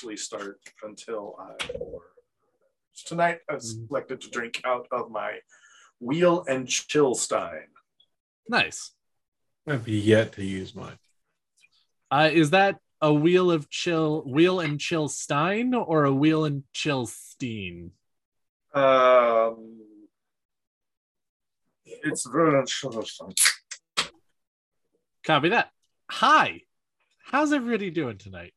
doesn't actually start until I pour. Tonight, I've Mhm. selected to drink out of my Wheel and Chill Stein. Nice. I've yet to use mine. Uh, is that a wheel of chill, wheel and chill Stein, or a wheel and chill Steen? Um, it's Wheel and Chill Stein. Copy that. Hi, how's everybody doing tonight?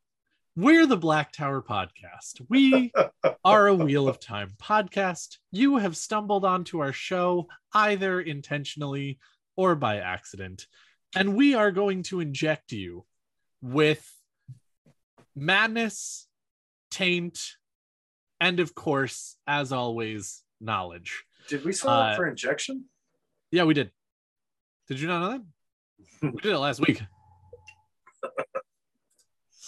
We're the Black Tower Podcast. We are a Wheel of Time podcast. You have stumbled onto our show either intentionally or by accident, and we are going to inject you with madness, taint, and of course, as always, knowledge. Did we sign Uh, up for injection? Yeah, we did. Did you not know that? we did it last week.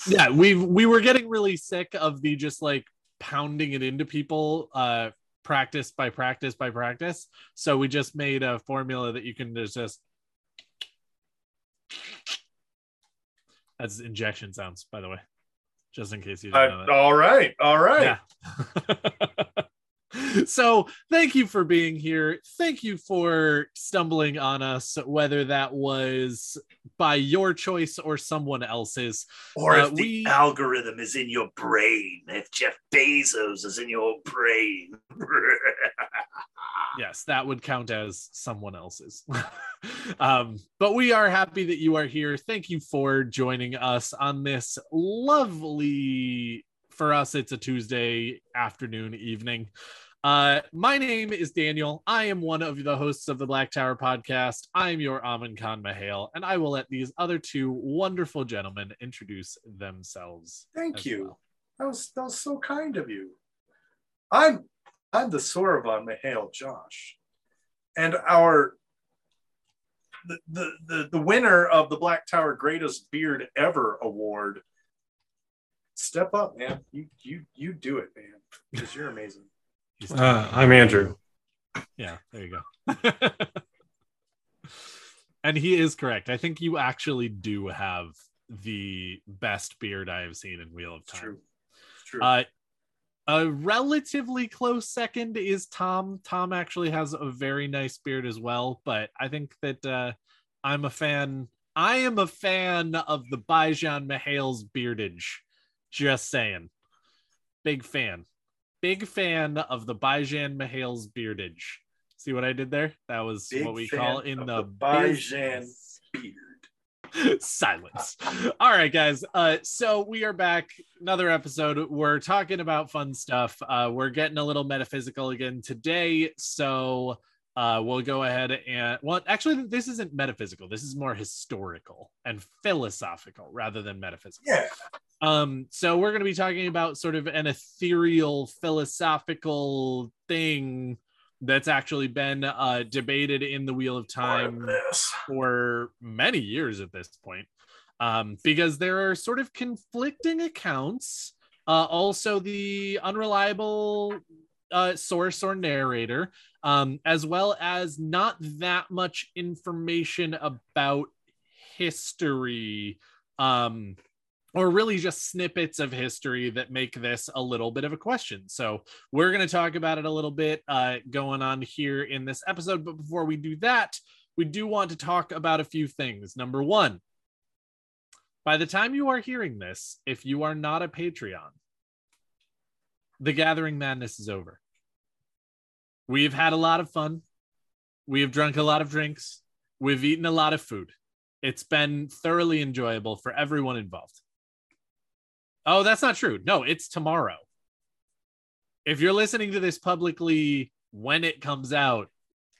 Yeah, we we were getting really sick of the just like pounding it into people uh practice by practice by practice. So we just made a formula that you can just just that's injection sounds, by the way. Just in case you didn't know Uh, all right, all right. Yeah. so thank you for being here. Thank you for stumbling on us, whether that was by your choice or someone else's. Or Uh, if the we- algorithm is in your brain, if Jeff Bezos is in your brain. Yes, that would count as someone else's. um, but we are happy that you are here. Thank you for joining us on this lovely, for us, it's a Tuesday afternoon, evening. Uh, my name is Daniel. I am one of the hosts of the Black Tower podcast. I am your Amin Khan M'Hael, and I will let these other two wonderful gentlemen introduce themselves. Thank you. well. That was that was so kind of you. I'm I'm the Soravan M'Hael Josh. And our the, the the the winner of the Black Tower Greatest Beard Ever Award. Step up, man. You you you do it, man. Because you're amazing. He's Uh, I'm Andrew. Yeah, there you go. and he is correct. I think you actually do have the best beard I have seen in Wheel of It's Time. true. It's true. Uh, a relatively close second is Tom. Tom actually has a very nice beard as well, but I think that uh, I'm a fan. I am a fan of the Bijan M'Hael's beardage. Just saying. Big fan. Big fan of the Bijan M'Hael's beardage. See what I did there? That was Big what we call in the, the Bijan. Beard. silence all right guys uh so we are back another episode we're talking about fun stuff uh we're getting a little metaphysical again today so uh we'll go ahead and well actually this isn't metaphysical this is more historical and philosophical rather than metaphysical Yeah. um so we're going to be talking about sort of an ethereal philosophical thing that's actually been uh debated in the wheel of Time. time for many years at this point um, because there are sort of conflicting accounts uh, also the unreliable uh, source or narrator um, as well as not that much information about history um, or really just snippets of history that make this a little bit of a question so we're going to talk about it a little bit uh, going on here in this episode but before we do that we do want to talk about a few things. Number one, by the time you are hearing this, if you are not a Patreon, the gathering madness is over. We've had a lot of fun. We have drunk a lot of drinks. We've eaten a lot of food. It's been thoroughly enjoyable for everyone involved. Oh, that's not true. No, it's tomorrow. If you're listening to this publicly when it comes out,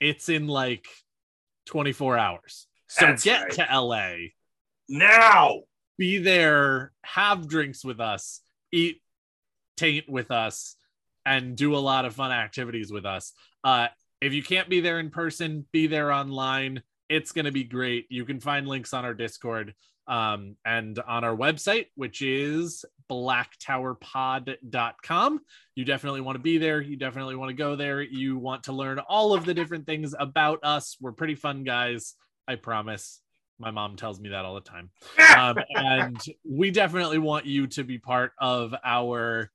it's in like 24 hours. So That's get right. to LA, now, be there, have drinks with us, eat taint with us, and do a lot of fun activities with us. Uh, if you can't be there in person, be there online. It's going to be great. You can find links on our Discord um, and on our website, which is blacktowerpod.com. You definitely want to be there. You definitely want to go there. You want to learn all of the different things about us. We're pretty fun guys. I promise. My mom tells me that all the time. Um, and we definitely want you to be part of our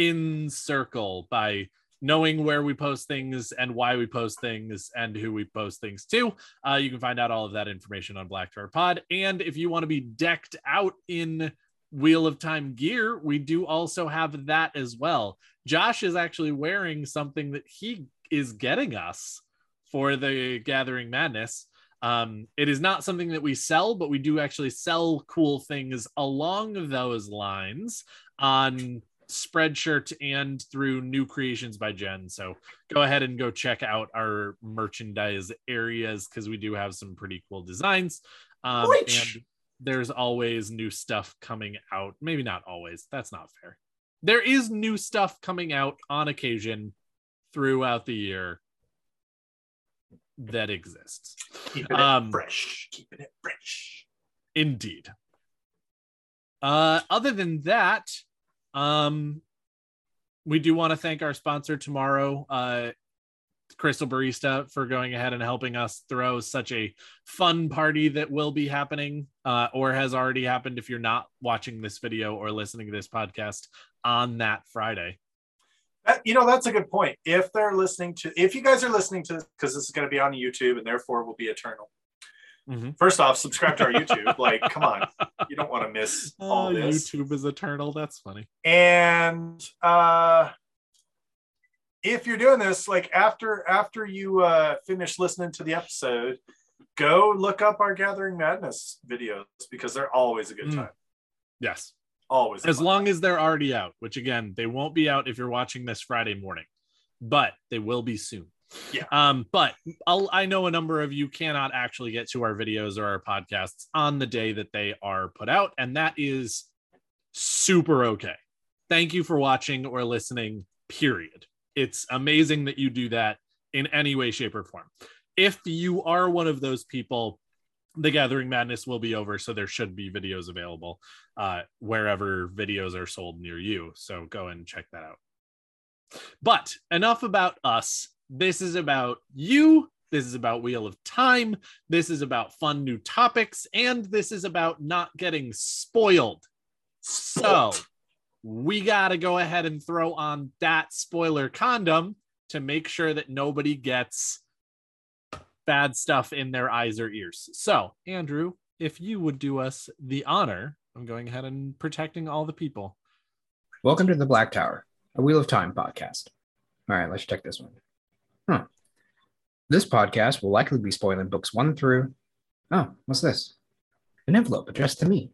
in circle by knowing where we post things and why we post things and who we post things to. Uh, you can find out all of that information on Black Tower Pod. And if you want to be decked out in Wheel of Time gear, we do also have that as well. Josh is actually wearing something that he is getting us for the Gathering Madness. Um, it is not something that we sell, but we do actually sell cool things along those lines on Spreadshirt and through New Creations by Jen. So go ahead and go check out our merchandise areas because we do have some pretty cool designs. Um, and there's always new stuff coming out. Maybe not always. That's not fair. There is new stuff coming out on occasion throughout the year that exists. Keeping it Um, fresh. Keeping it fresh. Indeed. Uh, other than that, um, we do want to thank our sponsor tomorrow, uh, Crystal Barista, for going ahead and helping us throw such a fun party that will be happening uh, or has already happened if you're not watching this video or listening to this podcast on that Friday. That- you know, that's a good point. If they're listening to, if you guys are listening to, this, because this is going to be on YouTube and therefore will be eternal. Mhm. First off, subscribe to our YouTube. like, come on, you don't want to miss all Oh, this. YouTube is eternal. That's funny. and uh if you're doing this like after after you uh finish listening to the episode go look up our gathering madness videos because they're always a good Mm. time Yes. always as long as they're already out which again they won't be out if you're watching this friday morning but they will be soon Yeah. um but I'll, i know a number of you cannot actually get to our videos or our podcasts on the day that they are put out and that is super okay thank you for watching or listening period it's amazing that you do that in any way shape or form if you are one of those people the gathering madness will be over so there should be videos available uh, wherever videos are sold near you. So go and check that out. But enough about us. This is about you. This is about Wheel of Time. This is about fun new topics. And this is about not getting spoiled. So we got to go ahead and throw on that spoiler condom to make sure that nobody gets bad stuff in their eyes or ears. So, Andrew, if you would do us the honor of going ahead and protecting all the people. Welcome to the Black Tower, a Wheel of Time podcast. All right, let's check this one. Huh. This podcast will likely be spoiling books one through. Oh, what's this? An envelope addressed to me.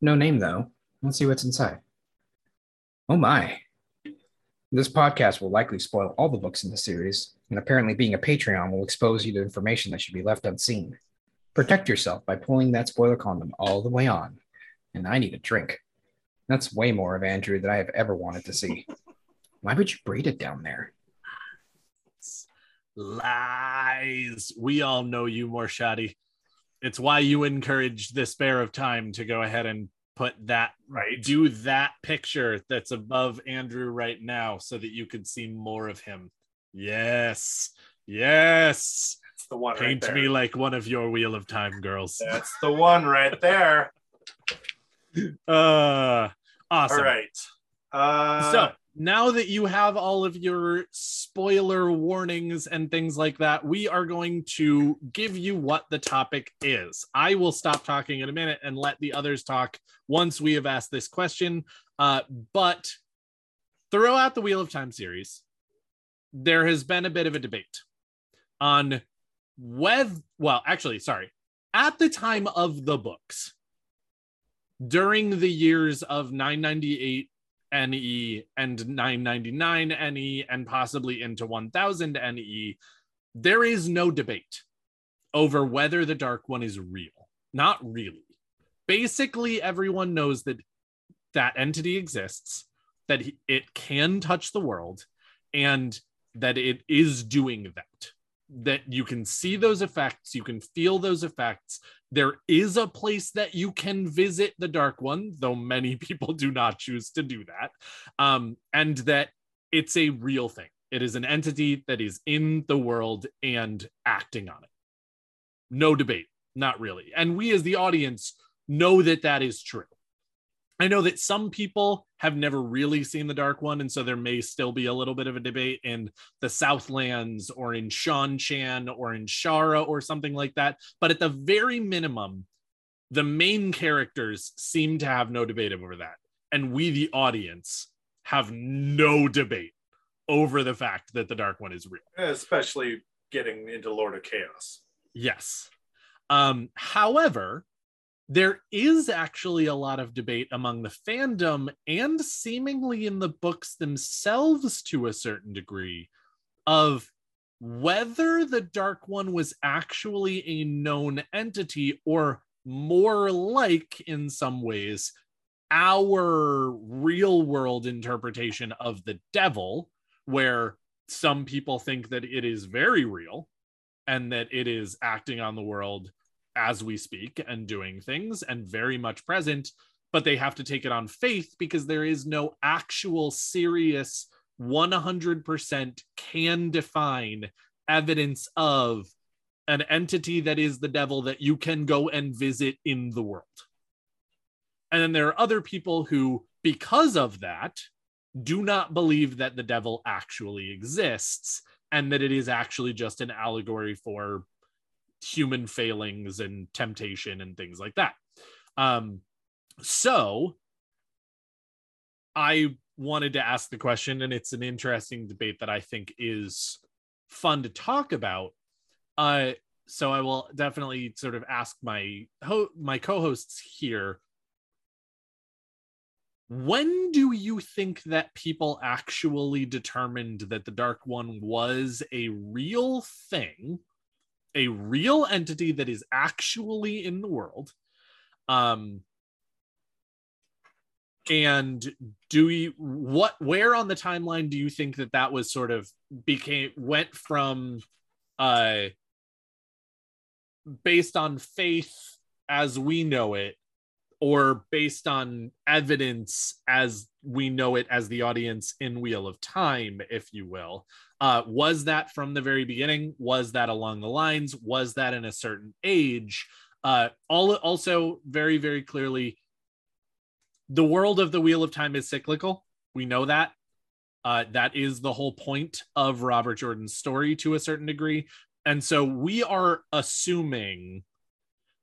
No name, though. Let's see what's inside. Oh my. This podcast will likely spoil all the books in the series, and apparently being a Patreon will expose you to information that should be left unseen. Protect yourself by pulling that spoiler condom all the way on. And I need a drink. That's way more of Andrew than I have ever wanted to see. Why would you braid it down there? Lies. We all know you, more shoddy. It's why you encouraged the spare of time to go ahead and put that right do that picture that's above Andrew right now so that you could see more of him. Yes. Yes. that's the one right Paint there. me like one of your Wheel of Time girls. that's the one right there Uh awesome. all right uh so now that you have all of your spoiler warnings and things like that, we are going to give you what the topic is. I will stop talking in a minute and let the others talk once we have asked this question. Uh, but throughout the Wheel of Time series, there has been a bit of a debate on whether, well, actually, sorry, at the time of the books, during the years of 998 NE and 999 NE and possibly into 1000 NE, there is no debate over whether the Dark One is real. Not really. Basically, everyone knows that that entity exists, that it can touch the world, and that it is doing that. That you can see those effects, you can feel those effects, there is a place that you can visit the dark one though many people do not choose to do that um, and that it's a real thing it is an entity that is in the world and acting on it no debate not really. And we as the audience know that that is true. I know that some people have never really seen the Dark One, and so there may still be a little bit of a debate in the Southlands or in Seanchan or in Shara or something like that. But at the very minimum, the main characters seem to have no debate over that. And we, the audience, have no debate over the fact that the Dark One is real. Especially getting into Lord of Chaos. Yes. Um, however, there is actually a lot of debate among the fandom and seemingly in the books themselves to a certain degree of whether the Dark One was actually a known entity or more like, in some ways, our real world interpretation of the devil, where some people think that it is very real and that it is acting on the world as we speak and doing things and very much present, but they have to take it on faith because there is no actual serious 100% can define evidence of an entity that is the devil that you can go and visit in the world. And then there are other people who, because of that, do not believe that the devil actually exists and that it is actually just an allegory for human failings and temptation and things like that. Um, so I wanted to ask the question, and it's an interesting debate that I think is fun to talk about. Uh, so I will definitely sort of ask my ho- my co-hosts here. When do you think that people actually determined that the Dark One was a real thing a real entity that is actually in the world um and do we what where on the timeline do you think that that was sort of became went from uh based on faith as we know it or based on evidence as we know it as the audience in wheel of time if you will uh, was that from the very beginning? Was that along the lines? Was that in a certain age? Uh, all also very very clearly, the world of the Wheel of Time is cyclical. We know that. Uh, that is the whole point of Robert Jordan's story to a certain degree, and so we are assuming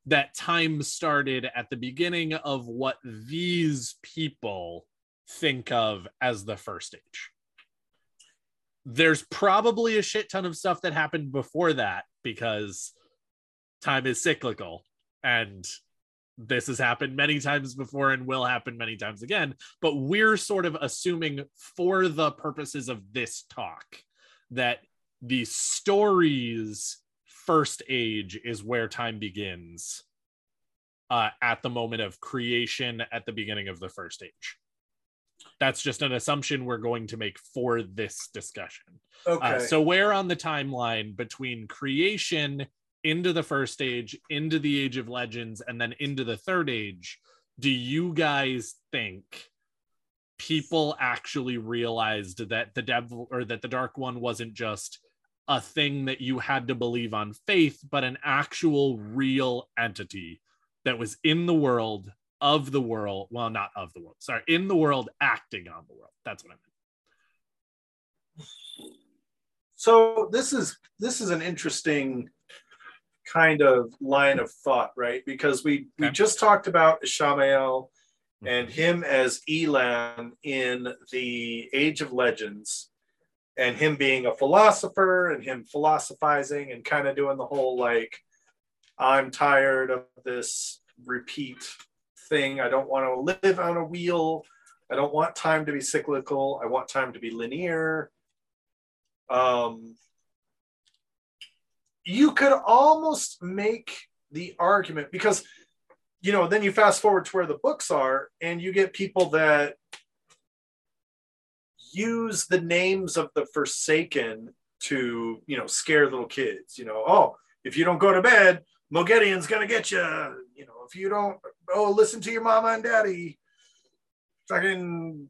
that time started at the beginning of what these people think of as the first age. There's probably a shit ton of stuff that happened before that because time is cyclical and this has happened many times before and will happen many times again but we're sort of assuming for the purposes of this talk that the story's first age is where time begins uh, at the moment of creation at the beginning of the first age that's just an assumption we're going to make for this discussion. Okay. Uh, so where on the timeline between creation into the first age, into the age of legends, and then into the third age, do you guys think people actually realized that the devil or that the dark one wasn't just a thing that you had to believe on faith, but an actual real entity that was in the world of the world. Well, not of the world. Sorry, in the world, acting on the world. That's what I meant. So this is this is an interesting kind of line of thought, right? Because we we just talked about Ishamael mm-hmm. and him as Elan in the Age of Legends, and him being a philosopher and him philosophizing and kind of doing the whole like, I'm tired of this repeat thing. I don't want to live on a wheel. I don't want time to be cyclical. I want time to be linear. Um, you could almost make the argument because you know then you fast forward to where the books are and you get people that use the names of the forsaken to you know scare little kids you know oh if you don't go to bed Moghedien's gonna get you you know if you don't oh listen to your mama and daddy fucking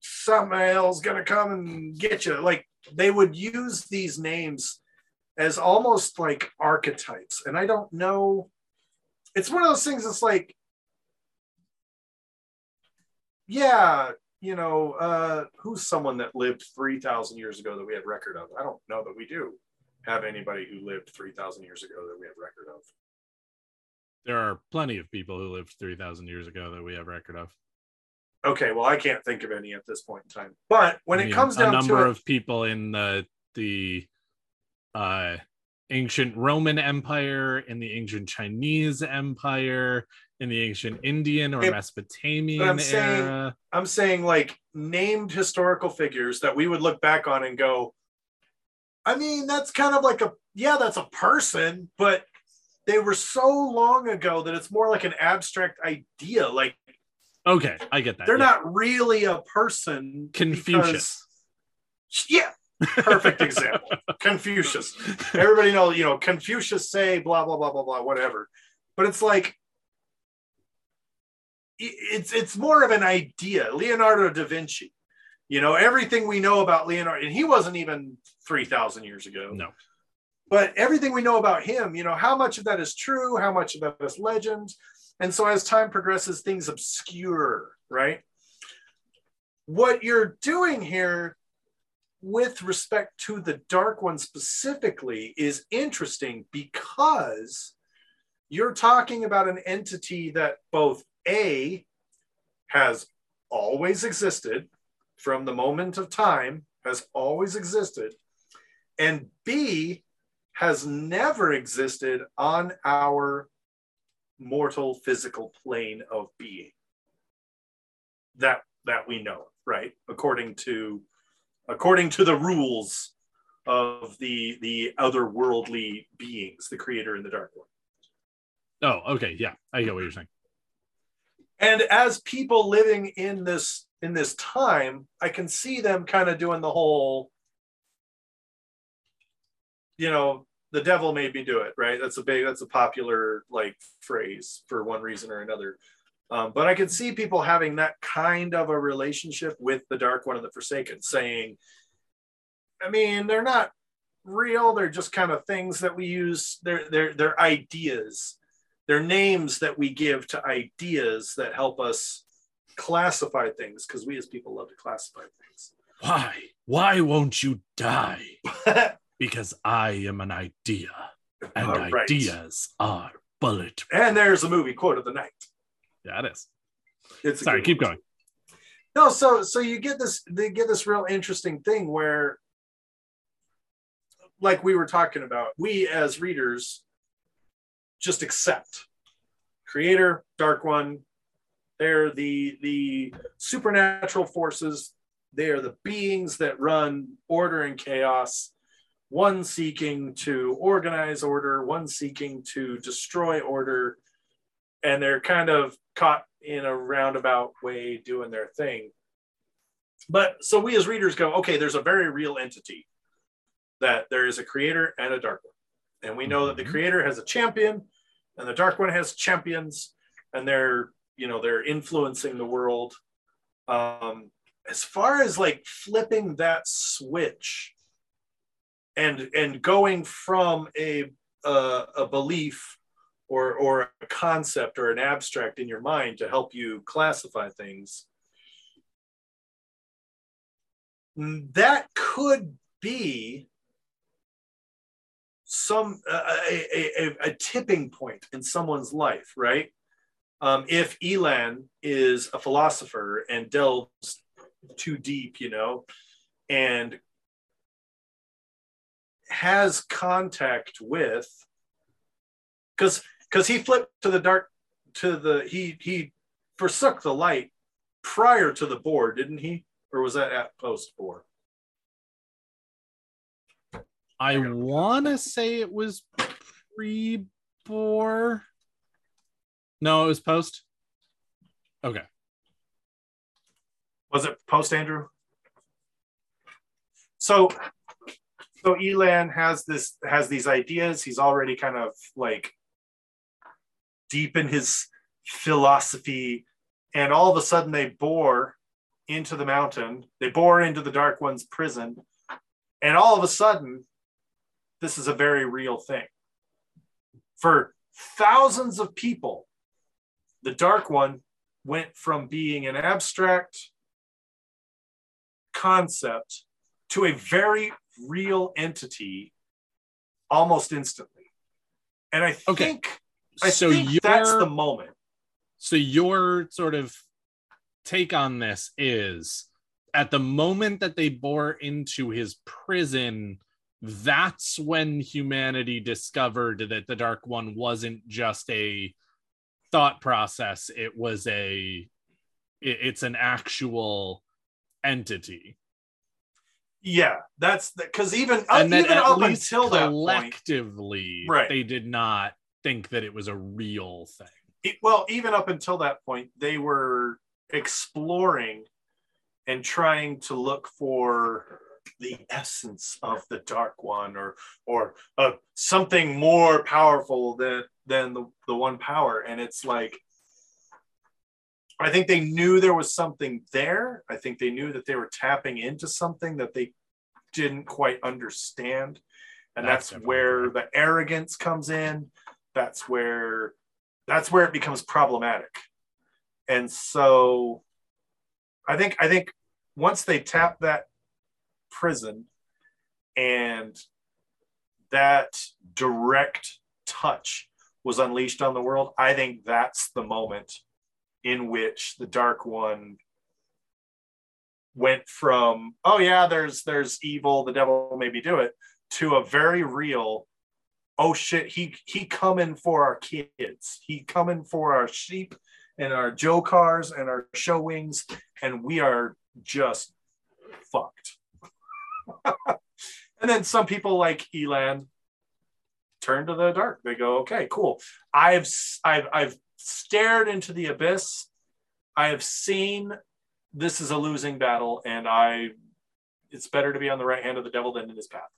Samael's gonna come and get you like they would use these names as almost like archetypes. And I don't know. It's one of those things that's like, yeah, you know, uh, who's someone that lived 3,000 years ago that we have record of? I don't know that we do have anybody who lived 3,000 years ago that we have record of. There are plenty of people who lived 3,000 years ago that we have record of. Okay, well, I can't think of any at this point in time. But when I it mean, comes a down number to it, of people in the the uh ancient roman empire in the ancient chinese empire in the ancient indian or Yeah, mesopotamian I'm saying- era I'm saying like named historical figures that we would look back on and go, I mean, that's kind of like a, yeah, that's a person, but they were so long ago that it's more like an abstract idea. Like okay i get that they're yeah. not really a person. Confucius. because- yeah, perfect example. Confucius. Everybody know, you know, Confucius say blah blah blah blah blah whatever. But it's like it's it's more of an idea. Leonardo da Vinci. You know, everything we know about Leonardo and he wasn't even 3000 years ago. no But everything we know about him, you know, how much of that is true, how much of that is legend. And so as time progresses things obscure, right? What you're doing here with respect to the dark one specifically is interesting because you're talking about an entity that both A has always existed from the moment of time, has always existed, and B has never existed on our mortal physical plane of being that that we know right? According to according to the rules of the the otherworldly beings the creator and the dark one. Oh okay yeah i get what you're saying. And as people living in this in this time i can see them kind of doing the whole you know the devil made me do it right? That's a big that's a popular like phrase for one reason or another um, but i can see people having that kind of a relationship with the dark one and the forsaken saying i mean they're not real they're just kind of things that we use they're they're, they're ideas. They're names that we give to ideas that help us classify things because we as people love to classify things. why? Why won't you die? Because i am an idea and right. ideas are bullet and there's a movie quote of the night yeah it is. It's sorry keep going. No so so you get this they get this real interesting thing where like we were talking about we as readers just accept. Creator dark one they're the the supernatural forces. They are the beings that run order and chaos. One seeking to organize order one seeking to destroy order and they're kind of caught in a roundabout way doing their thing. But so we as readers go okay there's a very real entity that there is a creator and a dark one. And we know that the Mhm. creator has a champion and the dark one has champions and they're you know they're influencing the world. Um as far as like flipping that switch and and going from a a, a belief or or a concept or an abstract in your mind to help you classify things mm, that could be some a, a, a, a tipping point in someone's life right? Um, if elan is a philosopher and delves too deep you know and has contact with because because he flipped to the dark to the he he forsook the light prior to the bore didn't he or was that at post bore I want to say it was pre bore. No, it was post. Okay. was it post andrew so so elan has this has these ideas he's already kind of like deep in his philosophy and all of a sudden they bore into the mountain they bore into the dark one's prison and all of a sudden this is a very real thing. For thousands of people, the Dark One went from being an abstract concept to a very real entity almost instantly. And I Okay. think I so think that's the moment. so your sort of take on this is at the moment that they bore into his prison that's when humanity discovered that the dark one wasn't just a thought process it was a it- it's an actual entity Yeah, that's because even uh, and then even up until that point, collectively Right. they did not think that it was a real thing. It- well, even up until that point, they were exploring and trying to look for the essence of the dark one or or uh, something more powerful than than the, the one power. And it's like i think they knew there was something there. I think they knew that they were tapping into something that they didn't quite understand. And That's that's, where the arrogance comes in that's where that's where it becomes problematic. And so i think i think once they tap that prison and that direct touch was unleashed on the world i think that's the moment in which the dark one went from oh yeah there's there's evil the devil made me do it to a very real oh shit he he coming for our kids. He coming for our sheep and our jo-cars and our sho-wings and we are just fucked. And then some people like elan turn to the dark. They go okay cool. I've i've i've stared into the abyss. I have seen this is a losing battle and i it's better to be on the right hand of the devil than in his path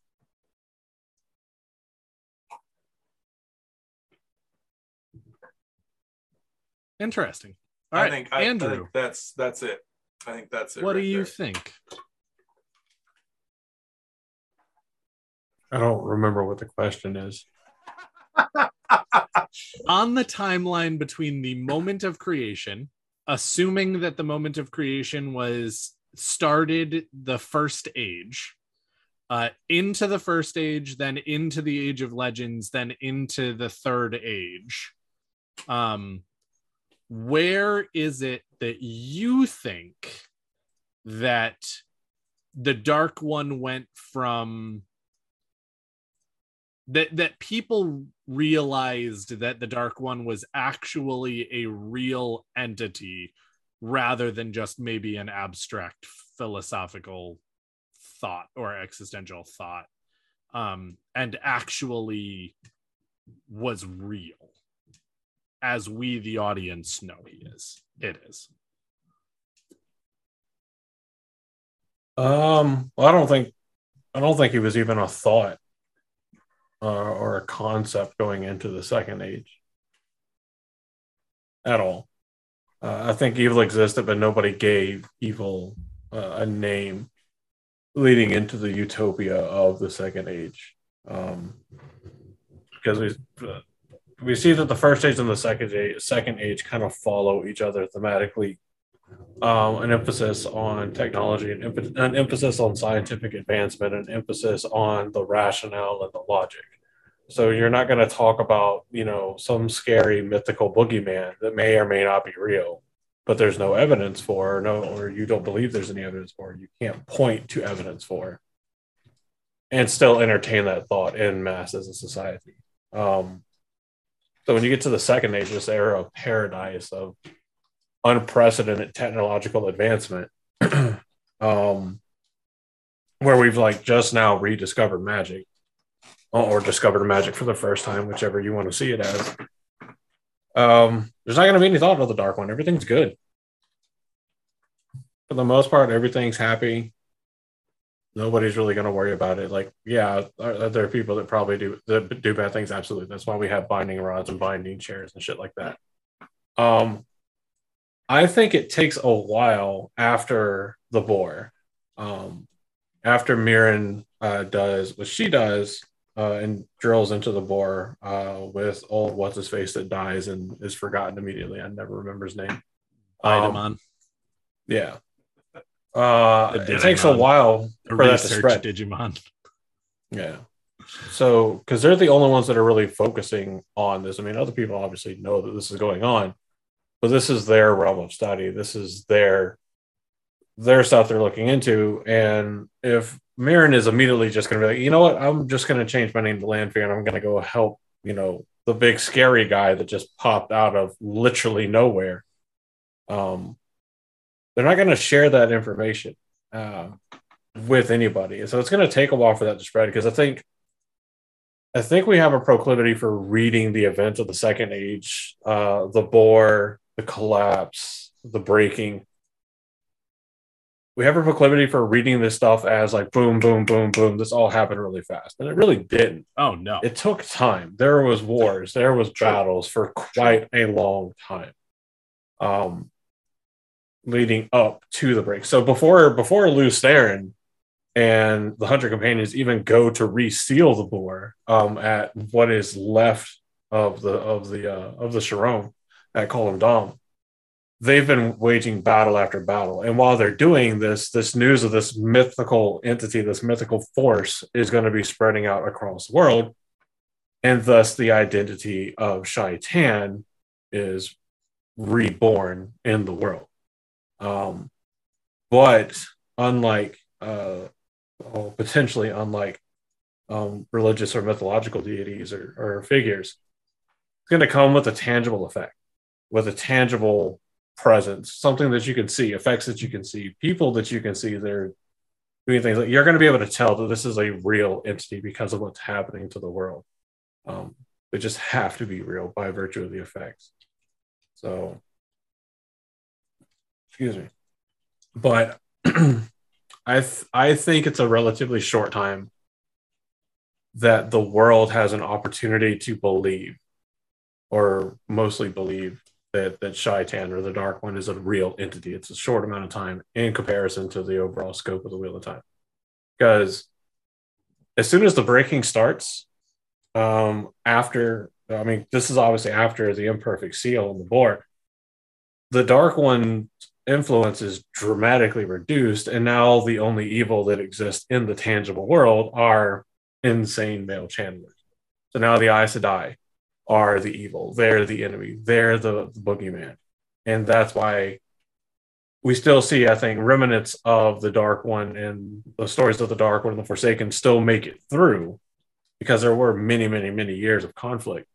interesting all I right think I, I andrew think that's that's it. I think that's it. what do you there. think I don't remember what the question is. on the timeline between the moment of creation, assuming that the moment of creation was started the first age, uh, into the first age, then into the age of legends, then into the third age. Um, where is it that you think that the dark one went from that that people realized that the dark one was actually a real entity rather than just maybe an abstract philosophical thought or existential thought um and actually was real as we the audience know he is it is Um, well, I don't think, I don't think he was even a thought uh, or a concept going into the second age at all. Uh, I think evil existed, but nobody gave evil uh, a name leading into the utopia of the second age. Um, because we we see that the first age and the second age, second age kind of follow each other thematically um, an emphasis on technology, an, emph- an emphasis on scientific advancement, an emphasis on the rationale and the logic. So you're not going to talk about, you know, some scary mythical boogeyman that may or may not be real, but there's no evidence for, or no, or you don't believe there's any evidence for. You can't point to evidence for, and still entertain that thought in mass as a society. Um, so when you get to the second age, this era of paradise of unprecedented technological advancement um where we've like just now rediscovered magic or discovered magic for the first time whichever you want to see it as um there's not going to be any thought of the dark one. Everything's good. For the most part everything's happy nobody's really going to worry about it like yeah are, there are people that probably do that do bad things absolutely that's why we have binding rods and binding chairs and shit like that um I think it takes a while after the bore, um, after Mierin uh, does what she does, uh, and drills into the bore uh, with old what's his face that dies and is forgotten immediately. I never remember his name. Um, Idamon, yeah. Uh, it takes a while a for that to spread. Digimon. Yeah. So, because they're the only ones that are really focusing on this. I mean, other people obviously know that this is going on, but this is their realm of study. This is their their stuff they're looking into. And if Mierin is immediately just going to be like, you know what, I'm just going to change my name to Lanfear and I'm going to go help, you know, the big scary guy that just popped out of literally nowhere. Um, they're not going to share that information. Uh, with anybody. So it's going to take a while for that to spread because I think I think we have a proclivity for reading the events of the second age, uh, the bore, the collapse, the breaking. We have a proclivity for reading this stuff as like boom, boom, boom, boom. This all happened really fast, and it really didn't. Oh no. It took time. There was wars, there was battles for quite a long time. Um, leading up to the break. So before before Therin and the Hundred Companions even go to reseal the bore um, at what is left of the of the uh, of the Sharom at Collam Daan, they've been waging battle after battle. And while they're doing this, this news of this mythical entity, this mythical force, is going to be spreading out across the world, and thus the identity of Shaitan is reborn in the world. Um, but unlike, uh, well, potentially unlike um, religious or mythological deities or, or figures, it's going to come with a tangible effect, with a tangible presence, something that you can see, effects that you can see, people that you can see. They're doing things like you're going to be able to tell that this is a real entity because of what's happening to the world. Um, they just have to be real by virtue of the effects. So, excuse me, but I th- I think it's a relatively short time that the world has an opportunity to believe, or mostly believe that that Shaitan or the Dark One is a real entity. It's a short amount of time in comparison to the overall scope of the Wheel of Time, because as soon as the breaking starts, um, after I mean, this is obviously after the imperfect seal on the bore. The Dark One influence is dramatically reduced, and now the only evil that exists in the tangible world are insane male channelers. So now the Aes Sedai are the evil. They're the enemy. They're the, the boogeyman. And that's why we still see, I think, remnants of the Dark One and the stories of the Dark One and the Forsaken still make it through because there were many, many, many years of conflict.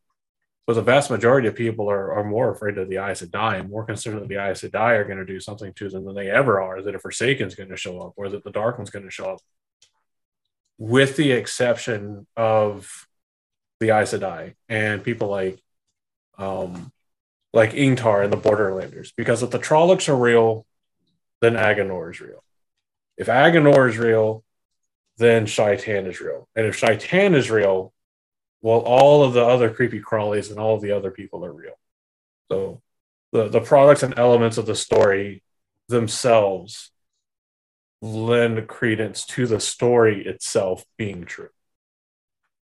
But the vast majority of people are, are more afraid of the Aes Sedai and more concerned that the Aes Sedai are going to do something to them than they ever are, that a Forsaken's going to show up or that the Dark One's going to show up. With the exception of the Aes Sedai and people like um, like Ingtar and the Borderlanders. Because if the Trollocs are real, then Aginor is real. If Aginor is real, then Shaitan is real. And if Shaitan is real, well, all of the other creepy crawlies and all of the other people are real. So the, the products and elements of the story themselves lend credence to the story itself being true.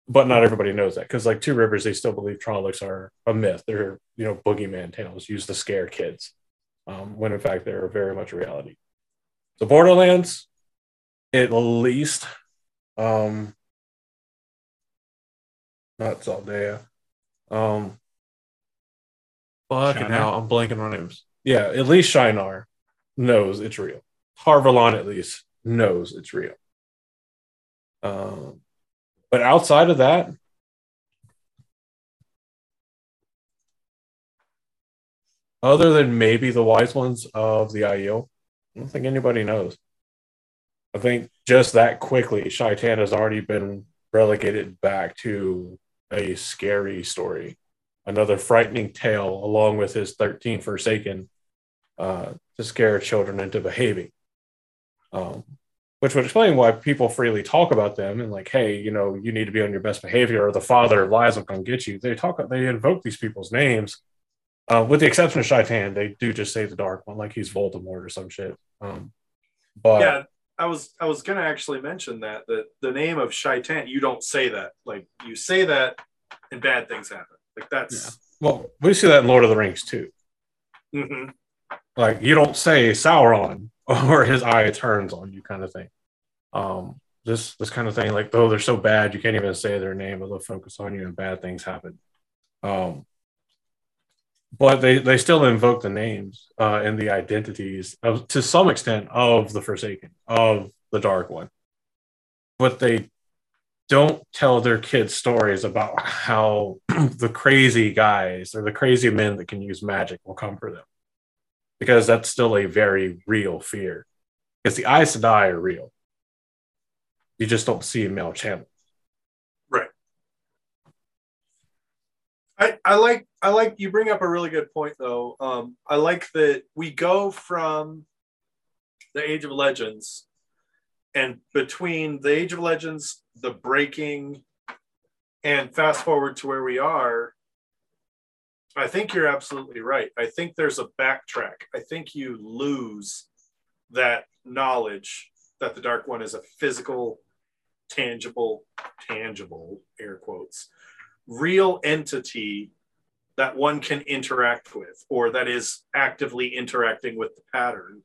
But not everybody knows that because, like Two Rivers, they still believe Trollocs are a myth. They're, you know, boogeyman tales used to scare kids, um, when in fact they're very much a reality. So, Borderlands, at least, um, not Saldaea. Um, fucking Shienar? hell, I'm blanking on names. Yeah, at least Shienar knows it's real. Harvalon at least knows it's real. Um, but outside of that, other than maybe the wise ones of the Aiel, I don't think anybody knows. I think just that quickly, Shaitan has already been relegated back to a scary story, another frightening tale, along with his 13 Forsaken uh, to scare children into behaving. Um, which would explain why people freely talk about them and like, hey, you know, you need to be on your best behavior, or the father of lies will come get you. They talk, they invoke these people's names, uh, with the exception of Shaitan. They do just say the Dark One, like he's Voldemort or some shit. Um, but yeah, I was I was gonna actually mention that that the name of Shaitan, you don't say that. Like you say that and bad things happen. Like that's Well, we see that in Lord of the Rings too. Mhm. Like you don't say Sauron or his eye turns on you, kind of thing. Um, this this kind of thing, like though they're so bad, you can't even say their name, but they'll focus on you, and bad things happen. Um, but they they still invoke the names uh, and the identities of to some extent of the Forsaken, of the Dark One, but they don't tell their kids stories about how the crazy guys or the crazy men that can use magic will come for them. Because that's still a very real fear. Because the eyes Aes Sedai are real. You just don't see male channels. Right. I, I like I like you bring up a really good point though. Um, I like that we go from the Age of Legends and between the Age of Legends, the breaking, and fast forward to where we are. I think you're absolutely right. I think there's a backtrack. I think you lose that knowledge that the Dark One is a physical, tangible, tangible air quotes real entity that one can interact with or that is actively interacting with the pattern.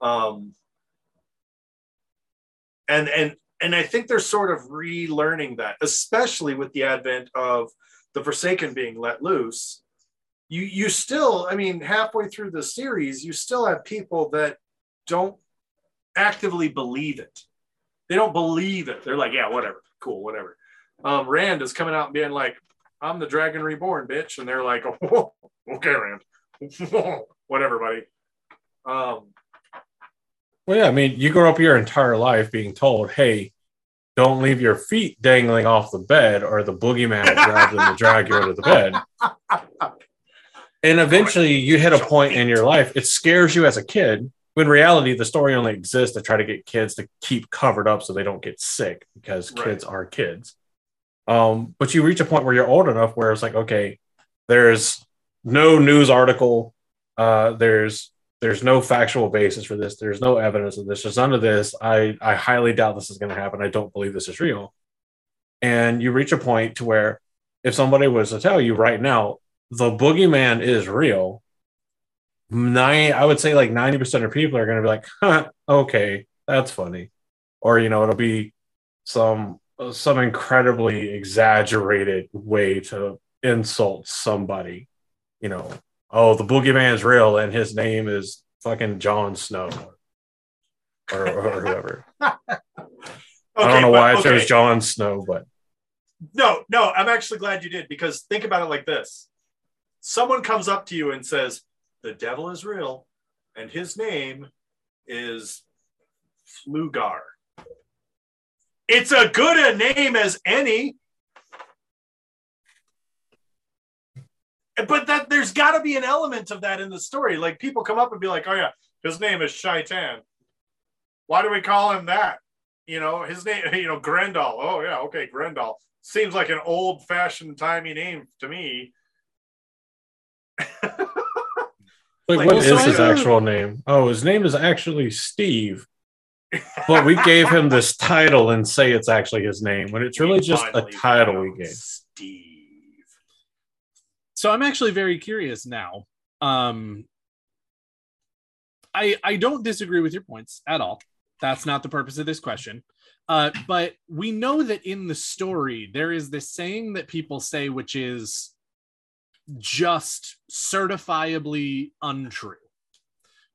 Um and and and i think they're sort of relearning that especially with the advent of the forsaken being let loose. You you still i mean halfway through the series you still have people that don't actively believe it. They don't believe it. They're like yeah whatever cool whatever. Um, Rand is coming out and being like, I'm the Dragon Reborn, bitch. And they're like, oh, okay, Rand. Whatever, buddy. Um, well yeah i mean you grow up your entire life being told hey don't leave your feet dangling off the bed or the boogeyman will grab them and drag you under the bed and eventually you hit a point in your life it scares you as a kid when reality the story only exists to try to get kids to keep covered up so they don't get sick because Right. kids are kids um, but you reach a point where you're old enough where it's like okay there's no news article uh, there's there's no factual basis for this. There's no evidence of this. There's none of this. I i highly doubt this is going to happen. I don't believe this is real. And you reach a point to where if somebody was to tell you right now the boogeyman is real nine i would say like 90% of people are going to be like huh, okay that's funny. Or you know it'll be some some incredibly exaggerated way to insult somebody you know oh the boogeyman is real and his name is fucking Jon Snow or, or whoever i don't know but- why i chose okay. Jon Snow but No, no, I'm actually glad you did because think about it like this. Someone comes up to you and says, The devil is real, and his name is Flugar. It's a good a name as any. But that there's got to be an element of that in the story. Like people come up and be like, "Oh yeah, his name is Shaitan. Why do we call him that? You know, his name, you know, Grendel. Oh yeah, okay, Grendel seems like an old-fashioned timey name to me. like, Like, what is his actual name oh his name is actually steve but we gave him this title and say it's actually his name when it's really just a title we gave. Steve. so i'm actually very curious now um i i don't disagree with your points at all. That's not the purpose of this question. Uh but we know that in the story there is this saying that people say which is just certifiably untrue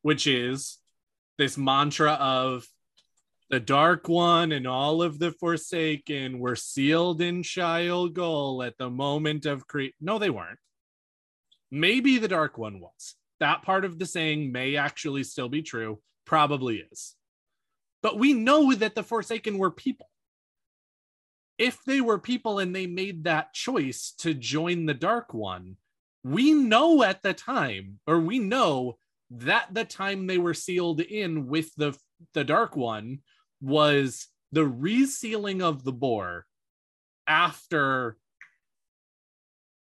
which is this mantra of the dark one and all of the forsaken were sealed in Shayol Ghul at the moment of create. No, they weren't. Maybe the dark one was. That part of the saying may actually still be true. Probably is. But we know that the forsaken were people. If they were people and they made that choice to join the dark one, we know at the time, or we know that the time they were sealed in with the the dark one was the resealing of the bore after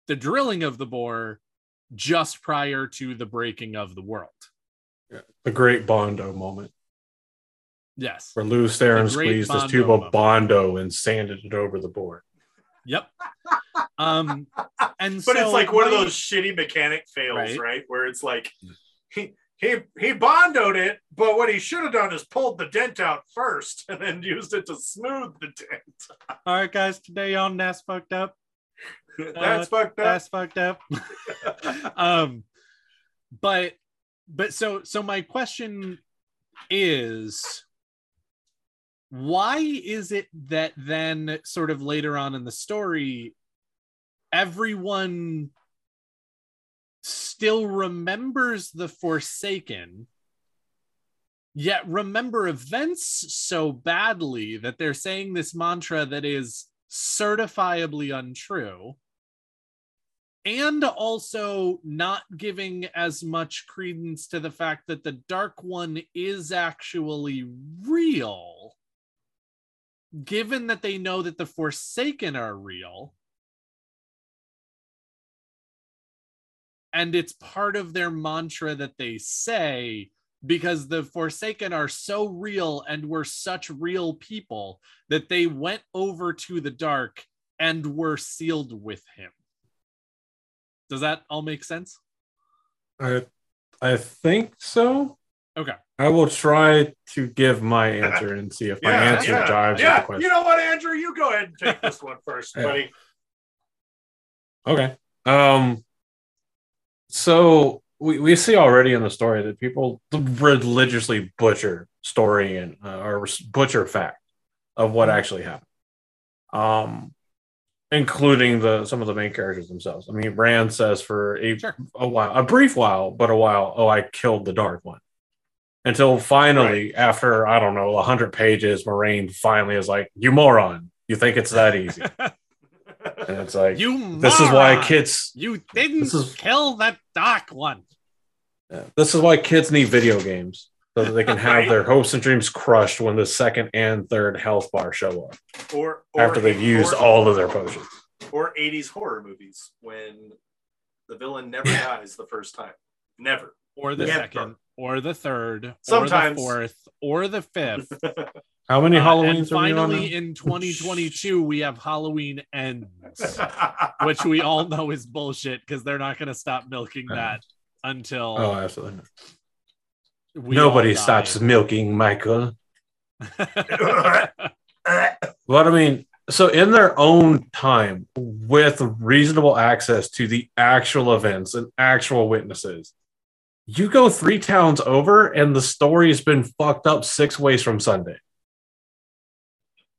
the drilling of the bore just prior to the breaking of the world. Yeah, the great bondo moment Yes. Where Lews Therin The great squeezed this tube of moment. Bondo and sanded it over the bore. Yep. Um, and But so it's like one of those shitty mechanic fails, Right. right? Where it's like he he he bondoed it, but what he should have done is pulled the dent out first and then used it to smooth the dent. All right, guys. Today on That's fucked up. That's fucked up. That's fucked up. um, but but so so my question is why is it that then sort of later on in the story everyone still remembers the forsaken yet remember events so badly that they're saying this mantra that is certifiably untrue and also not giving as much credence to the fact that the dark one is actually real given that they know that the forsaken are real and it's part of their mantra that they say because the forsaken are so real and were such real people that they went over to the dark and were sealed with him does that all make sense I I think so. okay I will try to give my answer and see if my answer yeah, jives with yeah. the question. You know what, Andrew? You go ahead and take this one first, Yeah. buddy. Okay. Um. So we, we see already in the story that people religiously butcher story and uh, or butcher fact of what actually happened. Um, including the some of the main characters themselves. I mean, Rand says for a Sure. a while, a brief while, but a while. Oh, I killed the Dark One. Until finally, after I don't know, hundred pages, Moiraine finally is like, "You moron! You think it's that easy?" and it's like, you this is why kids you didn't this is- kill that dark one Yeah. This is why kids need video games so that they can have Right. their hopes and dreams crushed when the second and third health bar show up Or, or after they've used or, all of their potions. or 80s horror movies when the villain never dies the first time. Never. or the Never. second or the third Sometimes. or the fourth or the fifth How many Uh, Halloweens and are we on? finally in 2022 we have halloween ends which we all know is bullshit because they're not going to stop milking Uh, that until Oh, absolutely. Nobody stops milking Michael. But I mean, so in their own time, with reasonable access to the actual events and actual witnesses, you go three towns over and the story's been fucked up six ways from Sunday.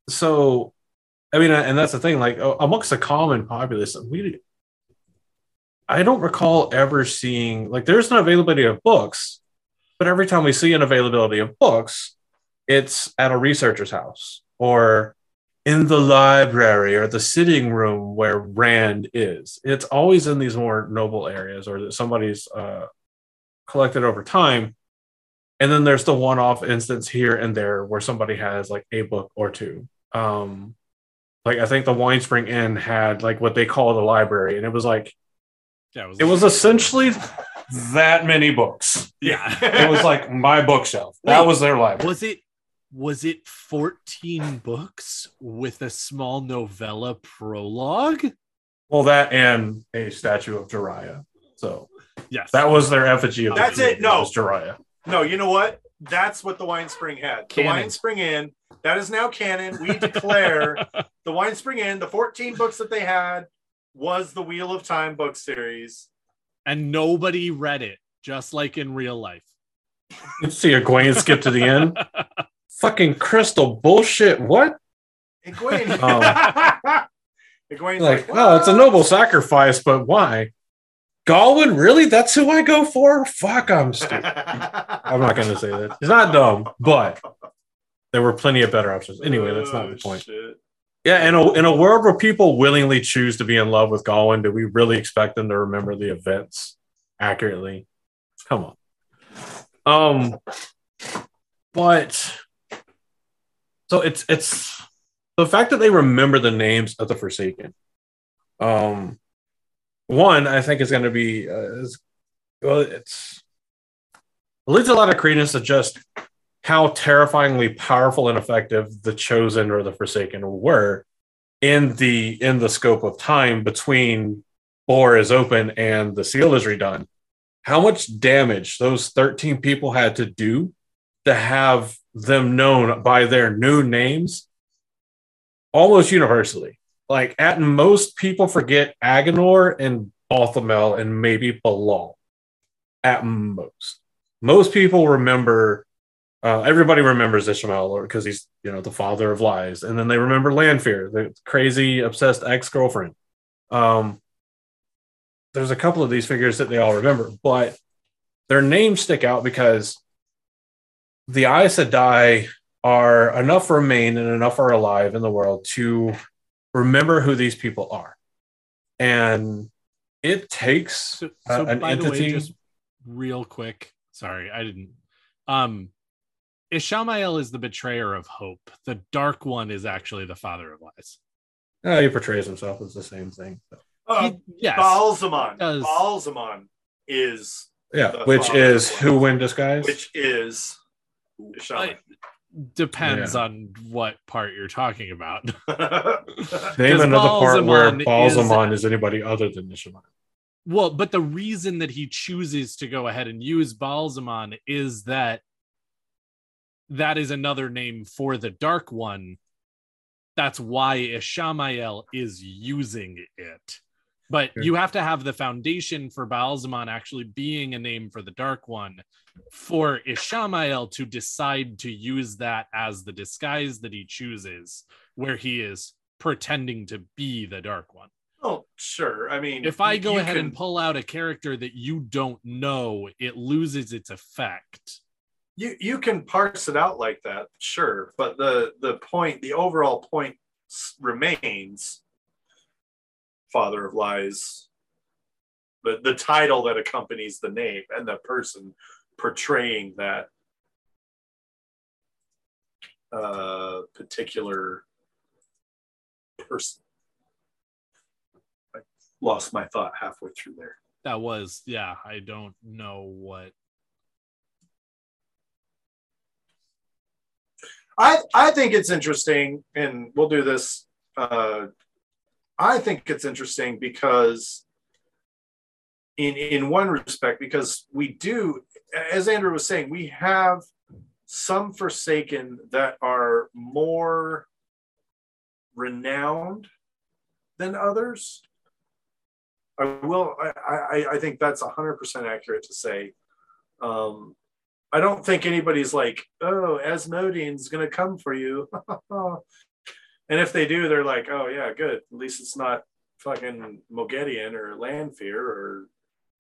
So, I mean, and that's the thing, like amongst the common populace, we, I don't recall ever seeing, like, there's an availability of books, but every time we see an availability of books, it's at a researcher's house or in the library or the sitting room where Rand is. It's always in these more noble areas or that somebody's uh, collected over time. And then there's the one off instance here and there where somebody has like a book or two. Um, like I think the Wine Spring Inn had like what they call the library, and it was like yeah, it was, it was essentially that many books. yeah It was like my bookshelf. That Wait, was their library. was it was it 14 books with a small novella prologue Well, that and a statue of Jiraiya. So yes that was their effigy of the That's it, king, no. was Jiraiya. no, you know what? That's what the Wine Spring had. The Canon. Wine Spring Inn, that is now canon. We declare the Wine Spring Inn, the 14 books that they had was the Wheel of Time book series. and nobody read it just like in real life You see Egwene skip to the end. Fucking crystal bullshit. What? Egwene. Oh. Egwene's Like, oh, it's a noble sacrifice, but why? Gawyn, really? That's who I go for? Fuck, I'm stupid. I'm not going to say that. He's not dumb, but there were plenty of better options. Anyway, that's not the Oh, point. shit. Yeah, in a, in a world where people willingly choose to be in love with Gawyn, do we really expect them to remember the events accurately? Come on. Um, but so it's it's the fact that they remember the names of the Forsaken. Um, one I think is going to be uh, is, well, it's it leads a lot of credence to just how terrifyingly powerful and effective the chosen or the forsaken were in the in the scope of time between Bore is open and the seal is redone. How much damage those 13 people had to do to have them known by their new names almost universally. Like at most, people forget Aginor and Balthamel and maybe Be'lal. At most, most people remember. Uh, everybody remembers Ishamael because he's you know the father of lies, and then they remember Lanfear, the crazy obsessed ex girlfriend. Um, there's a couple of these figures that they all remember, but their names stick out because the Aes Sedai are enough remain and enough are alive in the world to remember who these people are. And it takes So, so uh, an by the way, just real quick. Sorry, I didn't. Um, Ishamael is the betrayer of hope. The dark one is actually the father of lies. uh, he portrays himself as the same thing. so. Uh, He- yes, Ba'alzamon. does. Ba'alzamon is Yeah, which is who lies. in disguise. which is Shaman. Depends on what part you're talking about. Name 'cause another part where Ba'alzamon is- is, anybody other than Nishima. Well, but the reason that he chooses to go ahead and use Ba'alzamon is that that is another name for the Dark One. That's why Ishamael is using it. But Sure. you have to have the foundation for Ba'alzamon actually being a name for the Dark One for Ishamael to decide to use that as the disguise that he chooses, where he is pretending to be the Dark One oh, sure. I mean, if I go ahead can- and pull out a character that you don't know, it loses its effect. you you can parse it out like that, sure. But the the point, the overall point remains father of lies. The the title that accompanies the name and the person portraying that uh, particular person. I lost my thought halfway through there. That was, yeah, I don't know what. I I think it's interesting, and we'll do this. Uh, I think it's interesting because, in in one respect, because we do, as Andrew was saying, we have some Forsaken that are more renowned than others. I will. I I, I think that's hundred percent accurate to say. Um, I don't think anybody's like, oh, Asmodean's gonna come for you. and if they do, they're like, oh yeah, good. At least it's not fucking Moghedien or Lanfear or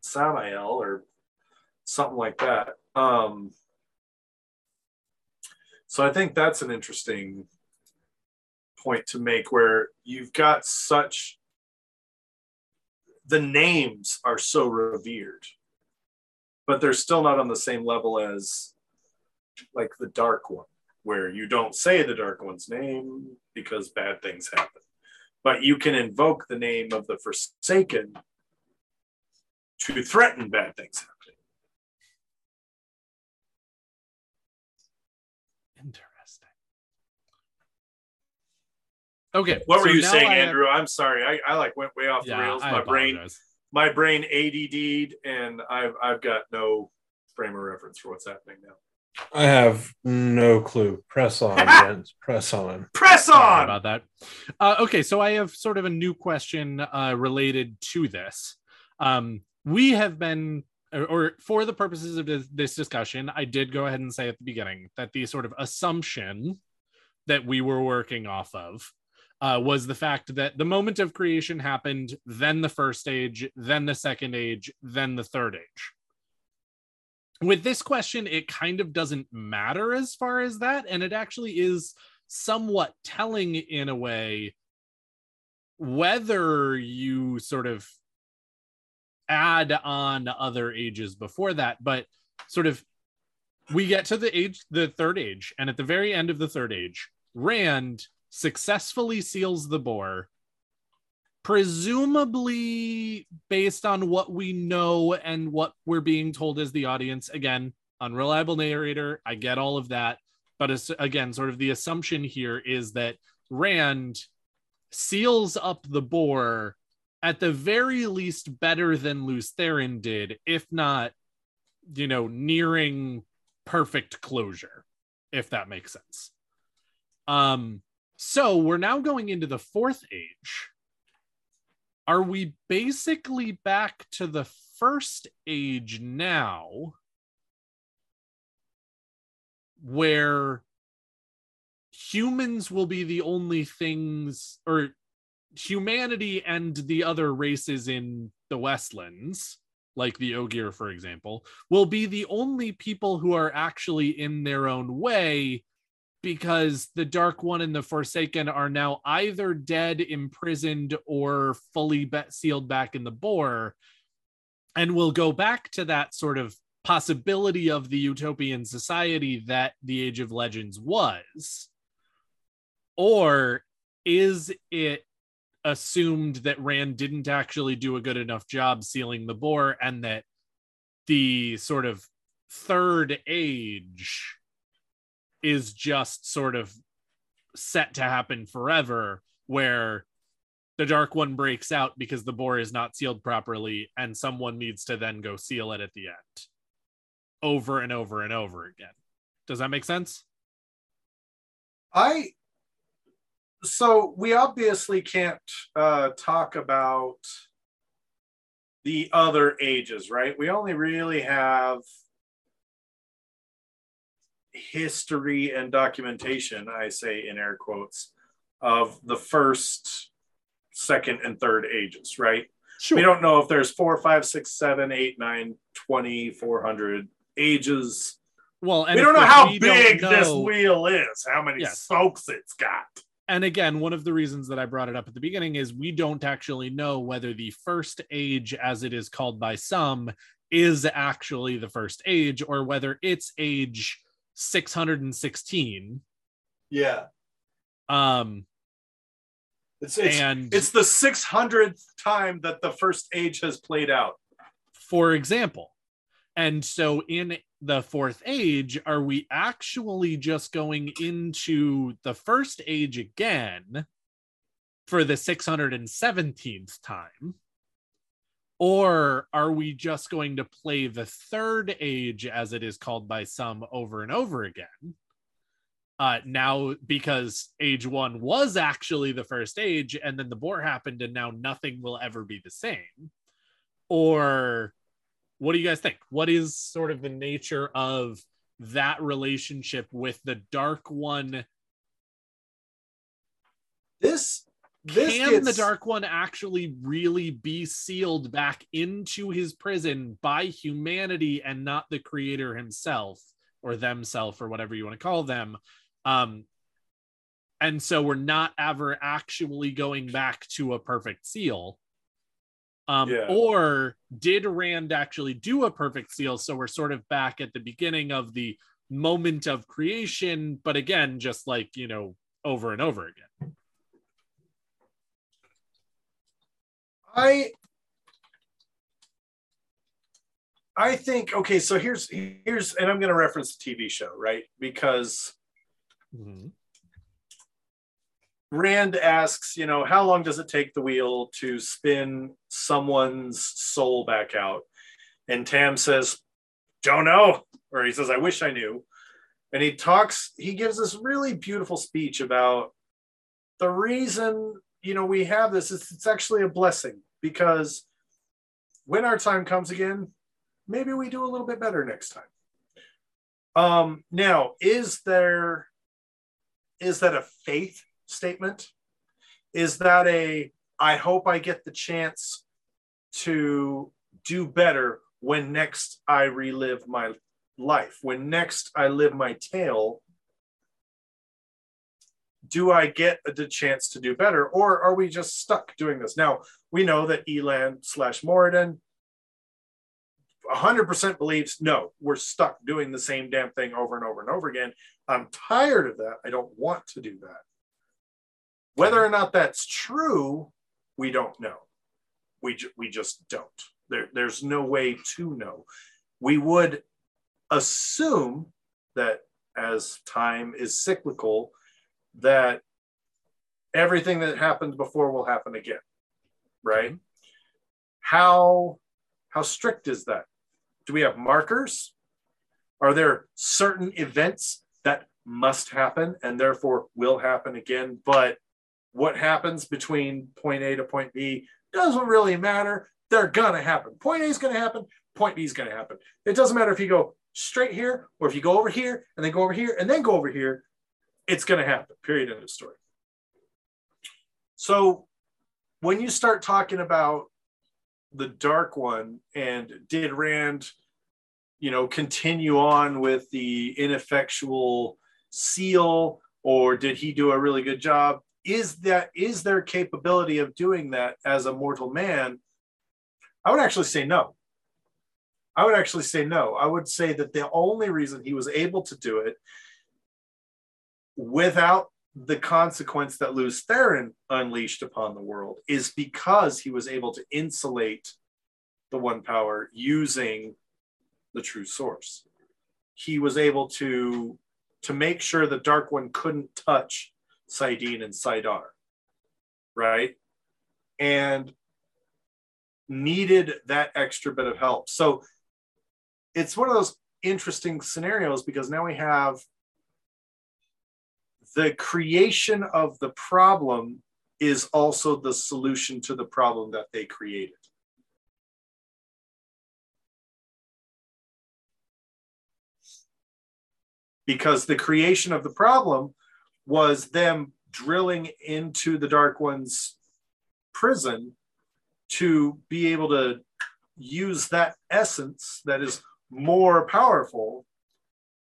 Samael or something like that. Um, so I think that's an interesting point to make where you've got such the names are so revered but they're still not on the same level as like the dark one where you don't say the dark one's name because bad things happen but you can invoke the name of the forsaken to threaten bad things happening Interesting. Okay. what were so you saying I have- andrew i'm sorry I, I like went way off the rails I my brain my brain ADD'd and I've I've got no frame of reference for what's happening now. I have no clue. Press on, gents. Press on. Press Sorry on. about that. Uh, okay, so I have sort of a new question uh, related to this. Um, we have been, or, or for the purposes of this, this discussion, I did go ahead and say at the beginning that the sort of assumption that we were working off of uh, was the fact that the moment of creation happened, then the first age, then the second age, then the third age. With this question, it kind of doesn't matter as far as that, and it actually is somewhat telling in a way whether you sort of add on other ages before that but sort of we get to the age the third age and at the very end of the third age rand successfully seals the bore presumably based on what we know and what we're being told as the audience again unreliable narrator. I get all of that. But again, sort of the assumption here is that Rand seals up the bore at the very least better than Lews Therin did, if not, you know, nearing perfect closure, if that makes sense. Um, so we're now going into the fourth age. Are we basically back to the first age now? Where humans will be the only things, or humanity and the other races in the Westlands, like the Ogier, for example, will be the only people who are actually in their own way because the Dark One and the Forsaken are now either dead, imprisoned, or fully sealed back in the bore. And we'll go back to that sort of possibility of the utopian society that the Age of Legends was. Or is it assumed that Rand didn't actually do a good enough job sealing the bore and that the sort of third age is just sort of set to happen forever where the dark one breaks out because the bore is not sealed properly and someone needs to then go seal it at the end. Over and over and over again. Does that make sense? I so we obviously can't uh, talk about the other ages, right? We only really have history and documentation, I say in air quotes, of the first, second, and third ages, right? sure We don't know if there's four, five, six, seven, eight, nine, 20, 400 ages. well and we don't know how big this wheel is, how many Yes. spokes it's got. and again, one of the reasons that I brought it up at the beginning is we don't actually know whether the first age, as it is called by some, is actually the first age or whether it's age 616. Yeah. Um, It's, it's, and it's the 600th time that the first age has played out. for example, and so in the fourth age, are we actually just going into the first age again for the 617th time? Or are we just going to play the third age, as it is called by some, over and over again? Uh, now, because age one was actually the first age, and then the bore happened, and now nothing will ever be the same. Or what do you guys think? What is sort of the nature of that relationship with the Dark One? This this Can gets, the Dark One actually really be sealed back into his prison by humanity and not the creator himself or themself or whatever you want to call them? Um, and so we're not ever actually going back to a perfect seal. Um, Yeah. Or did Rand actually do a perfect seal? So we're sort of back at the beginning of the moment of creation, but again, just like, you know, over and over again. I I think okay, so here's here's and I'm going to reference the TV show, right? Because mm-hmm. Rand asks, you know, how long does it take the wheel to spin someone's soul back out? And Tam says, don't know. Or he says, I wish I knew. And he talks, he gives this really beautiful speech about the reason, you know, we have this is it's actually a blessing because when our time comes again, maybe we do a little bit better next time. Um, now, is there is that a faith statement? Is that a I hope I get the chance to do better when next I relive my life, when next I live my tale? Do I get the chance to do better, or are we just stuck doing this? Now we know that Elan slash Moridin 100% believes no, we're stuck doing the same damn thing over and over and over again. I'm tired of that. I don't want to do that. Whether or not that's true, we don't know. We, ju- we just don't. There, there's no way to know. We would assume that as time is cyclical, that everything that happened before will happen again, right? Mm-hmm. How how strict is that? Do we have markers? Are there certain events that must happen and therefore will happen again? But what happens between point A to point B doesn't really matter. They're gonna happen. Point A is gonna happen. Point B is gonna happen. It doesn't matter if you go straight here or if you go over here and then go over here and then go over here. It's gonna happen. Period. End of story. So when you start talking about the dark one and did Rand, you know, continue on with the ineffectual seal or did he do a really good job? Is that is there capability of doing that as a mortal man? I would actually say no. I would actually say no. I would say that the only reason he was able to do it without the consequence that Lews Therin unleashed upon the world is because he was able to insulate the one power using the true source. He was able to to make sure the dark one couldn't touch saidin and saidar, right? And needed that extra bit of help. So it's one of those interesting scenarios because now we have the creation of the problem is also the solution to the problem that they created. Because the creation of the problem was them drilling into the Dark One's prison to be able to use that essence that is more powerful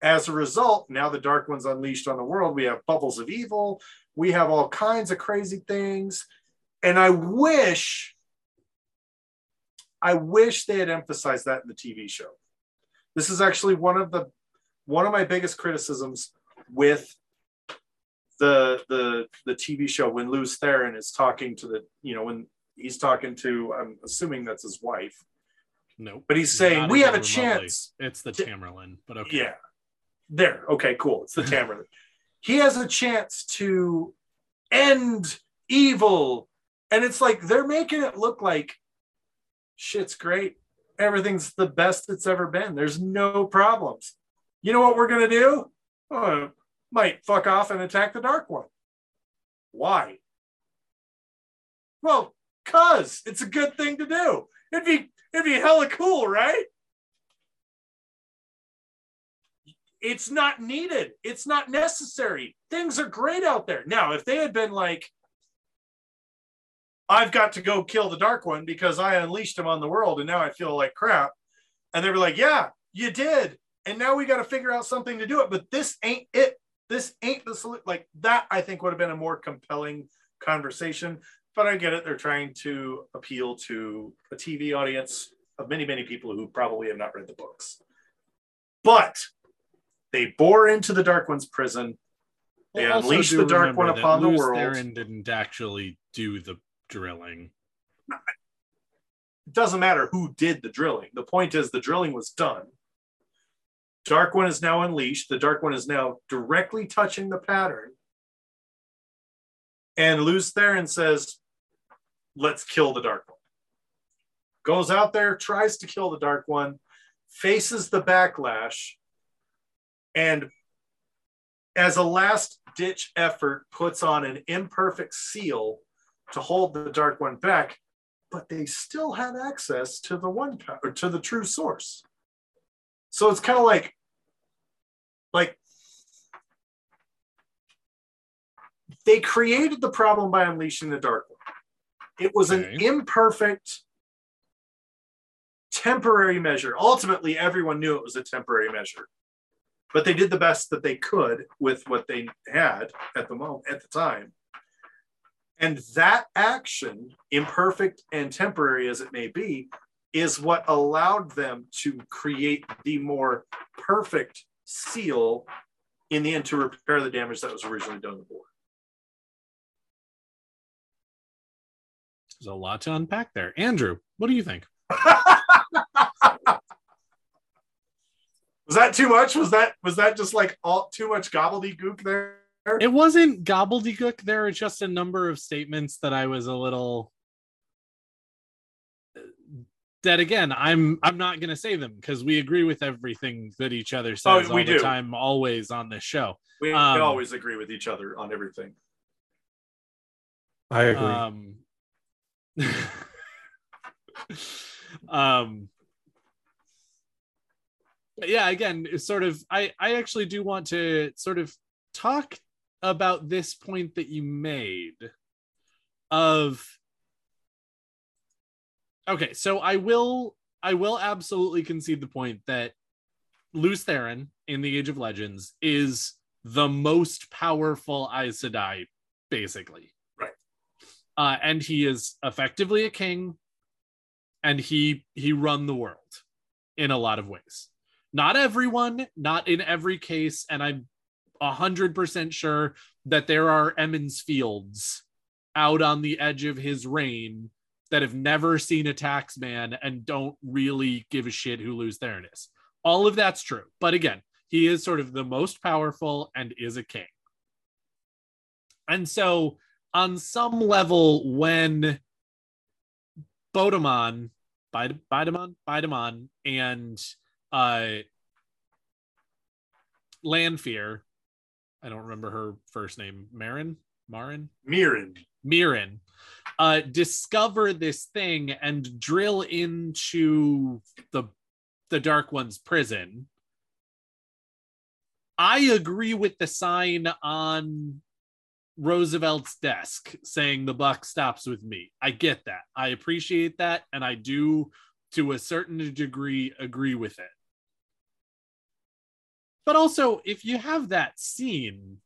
as a result, now the Dark One's unleashed on the world. We have bubbles of evil. We have all kinds of crazy things. And I wish, I wish they had emphasized that in the TV show. This is actually one of the one of my biggest criticisms with the the the TV show when Lews Therin is talking to the you know when he's talking to I'm assuming that's his wife, Nope. but he's saying Not we have a remotely. chance It's the Tamyrlin, but okay. yeah. There. Okay, cool. It's the Tamyrlin. he has a chance to end evil. And it's like they're making it look like shit's great. Everything's the best it's ever been. There's no problems. You know what we're going to do? Oh, might fuck off and attack the Dark One. Why? Well, cuz it's a good thing to do. It'd be it'd be hella cool, right? It's not needed. It's not necessary. Things are great out there. Now, if they had been like, I've got to go kill the dark one because I unleashed him on the world and now I feel like crap. And they were like, Yeah, you did. And now we got to figure out something to do it. But this ain't it. This ain't the solution. Like that, I think would have been a more compelling conversation. But I get it. They're trying to appeal to a TV audience of many, many people who probably have not read the books. But they bore into the Dark One's prison. They Also unleashed the Dark One upon the world. Therin didn't actually do the drilling. It doesn't matter who did the drilling. The point is the drilling was done. Dark One is now unleashed. The Dark One is now directly touching the pattern. And Lews Therin says, let's kill the Dark One. Goes out there, tries to kill the Dark One, faces the backlash, and as a last ditch effort, puts on an imperfect seal to hold the Dark One back, but they still had access to the one power, or to the true source. So it's kind of like, like they created the problem by unleashing the Dark One. It was an imperfect, temporary measure. Ultimately, everyone knew it was a temporary measure, but they did the best that they could with what they had at the moment at the time. And that action, imperfect and temporary as it may be, is what allowed them to create the more perfect seal in the end to repair the damage that was originally done to the bore. There's a lot to unpack there. Andrew, what do you think? Was that too much? Was that was that just like all too much gobbledygook there? It wasn't gobbledygook. There are just a number of statements that I was a little. That again, I'm I'm not gonna say them because we agree with everything that each other says Oh, we all the do. time, always on this show. We, we Um, always agree with each other on everything. I agree. Um, um, but yeah, again, sort of, I, I actually do want to sort of talk about this point that you made of, okay, so I will, I will absolutely concede the point that Lews Therin in the Age of Legends is the most powerful Aes Sedai, basically Right. uh, and he is effectively a king and he he run the world in a lot of ways not everyone not in every case and i'm a 100% sure that there are Emond's Fields out on the edge of his reign that have never seen a taxman and don't really give a shit who is. All of that's true. But again, he is sort of the most powerful and is a king. And so on some level when Bodemon, Bide- Beidomon, Beidomon, and uh, Lanfear, I don't remember her first name, Marin, Marin, Mierin. Mierin, uh, discover this thing and drill into the the Dark One's prison. I agree with the sign on Roosevelt's desk saying the buck stops with me. I get that. I appreciate that. And I do, to a certain degree, agree with it. But also, if you have that scene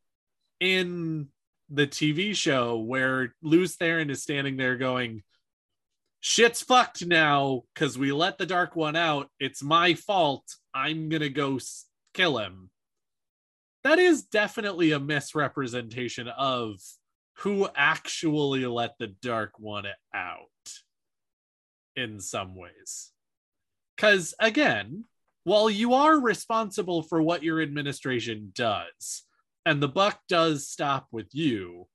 in the TV show where Lews Therin is standing there going, shit's fucked now because we let the Dark One out. It's my fault. I'm going to go kill him that is definitely a misrepresentation of who actually let the dark one out in some ways because again while you are responsible for what your administration does and the buck does stop with you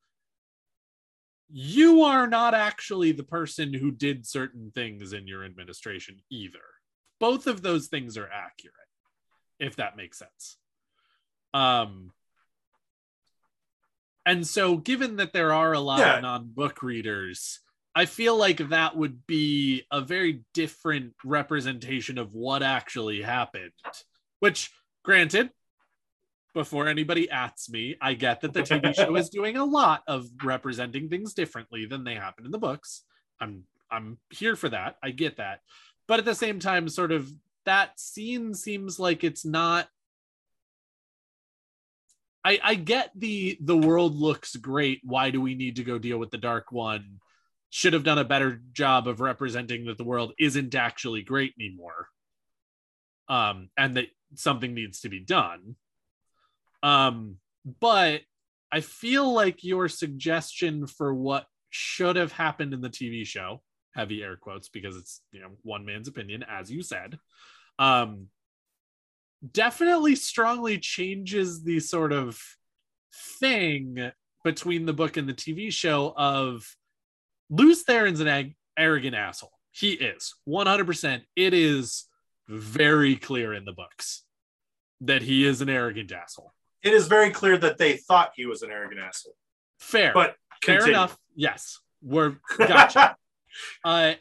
you are not actually the person who did certain things in your administration either both of those things are accurate if that makes sense um, and so, given that there are a lot Yeah. of non book readers, I feel like that would be a very different representation of what actually happened. Which, granted, before anybody asks me, I get that the TV show is doing a lot of representing things differently than they happen in the books. I'm I'm here for that. I get that. But at the same time, sort of that scene seems like it's not I, I get the the world looks great. Why do we need to go deal with the dark one? Should have done a better job of representing that the world isn't actually great anymore. Um, and that something needs to be done. Um, but I feel like your suggestion for what should have happened in the TV show, heavy air quotes because it's you know one man's opinion, as you said, um, definitely strongly changes the sort of thing between the book and the TV show of Lews Therin's an ag- arrogant asshole. He is 100%. It is very clear in the books that he is an arrogant asshole. It is very clear that they thought he was an arrogant asshole. Fair. But Fair enough. Yes. We're gotcha. uh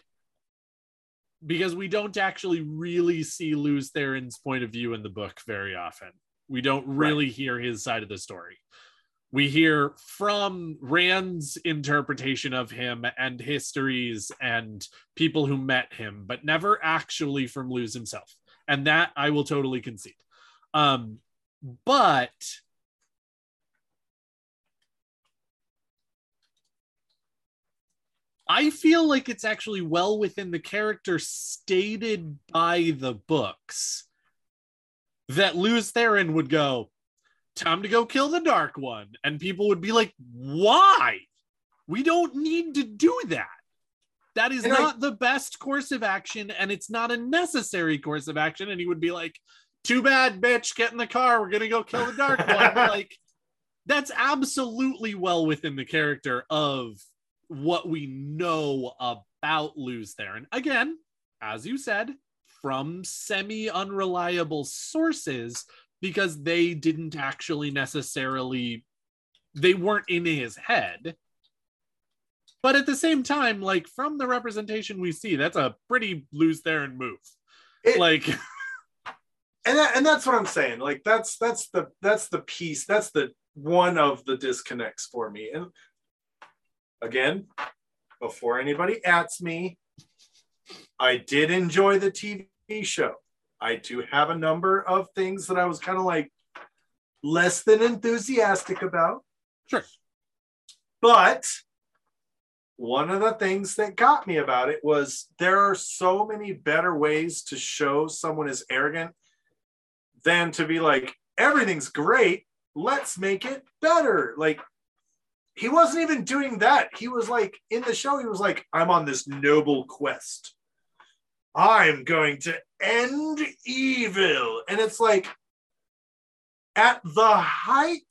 because we don't actually really see Lews Therin's point of view in the book very often. We don't really hear his side of the story. We hear from Rand's interpretation of him and histories and people who met him, but never actually from Lews himself. And that I will totally concede. Um, but I feel like it's actually well within the character stated by the books that Lews Therin would go, time to go kill the Dark One. And people would be like, why? We don't need to do that. That is And I- not the best course of action, and it's not a necessary course of action. And he would be like, too bad, bitch. Get in the car. We're gonna go kill the Dark One. like that's absolutely well within the character of what we know about Lews Therin. Again, as you said, from semi unreliable sources because they didn't actually necessarily they weren't in his head. But at the same time, like from the representation we see, that's a pretty Lews Therin move. It- like and that, and that's what I'm saying. Like that's that's the that's the piece. That's the one of the disconnects for me. And again, before anybody ats me, I did enjoy the TV show. I do have a number of things that I was kind of like less than enthusiastic about. Sure. But one of the things that got me about it was there are so many better ways to show someone is arrogant than to be like, everything's great. Let's make it better. Like, he wasn't even doing that. He was like, in the show, he was like, I'm on this noble quest. I'm going to end evil. And it's like, at the height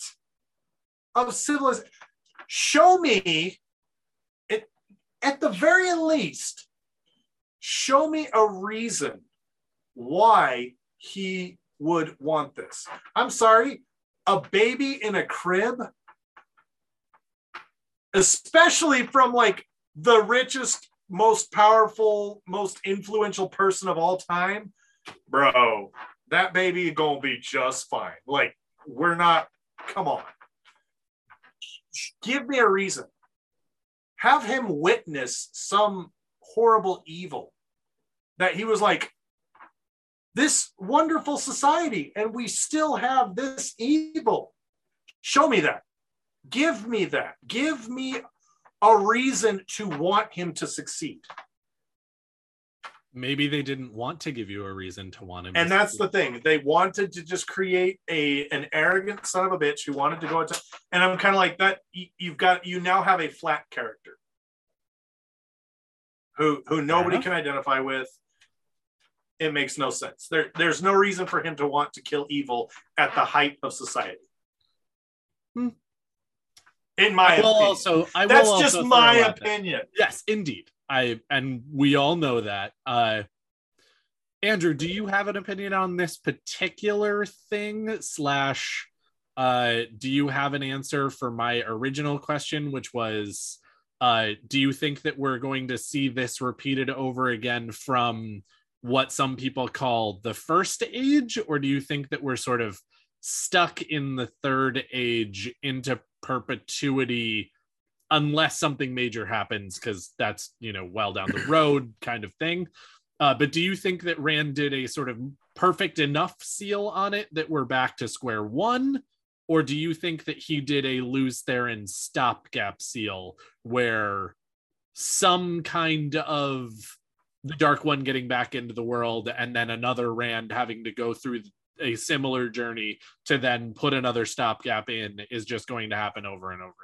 of civilization, show me it at the very least, show me a reason why he would want this. I'm sorry, a baby in a crib, especially from like the richest, most powerful, most influential person of all time, bro, that baby gonna be just fine. Like, we're not, come on. Give me a reason. Have him witness some horrible evil that he was like, this wonderful society, and we still have this evil. Show me that. Give me that. Give me a reason to want him to succeed. maybe they didn't want to give you a reason to want him. And that's the thing. They wanted to just create a an arrogant son of a bitch who wanted to go into and I'm kind of like that you, you've got you now have a flat character who who nobody can identify with. It makes no sense. There there's no reason for him to want to kill evil at the height of society. Hmm. In my I will opinion. also. I that's just my out that- opinion. Yes, indeed. I and we all know that. Uh Andrew, do you have an opinion on this particular thing? Slash, uh, do you have an answer for my original question, which was, uh, do you think that we're going to see this repeated over again from what some people call the first age, or do you think that we're sort of stuck in the third age into perpetuity unless something major happens because that's you know well down the road kind of thing. Uh, but do you think that rand did a sort of perfect enough seal on it that we're back to square one? Or do you think that he did a lews therin stopgap seal where some kind of the dark one getting back into the world and then another rand having to go through a similar journey to then put another stopgap in is just going to happen over and over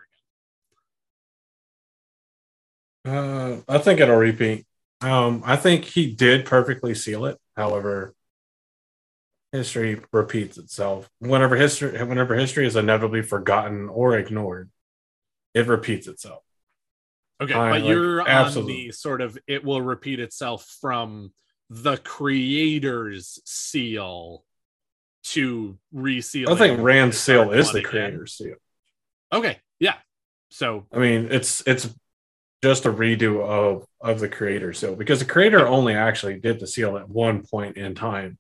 again Uh, I think it'll repeat. Um, I think he did perfectly seal it. However, history repeats itself. Whenever history, whenever history is inevitably forgotten or ignored, it repeats itself. Okay, I but like- you're on absolutely. the sort of it will repeat itself from the creator's seal to reseal. I think Rand's seal is the creator's seal. Okay, yeah. So I mean, it's it's just a redo of of the creator seal because the creator only actually did the seal at one point in time.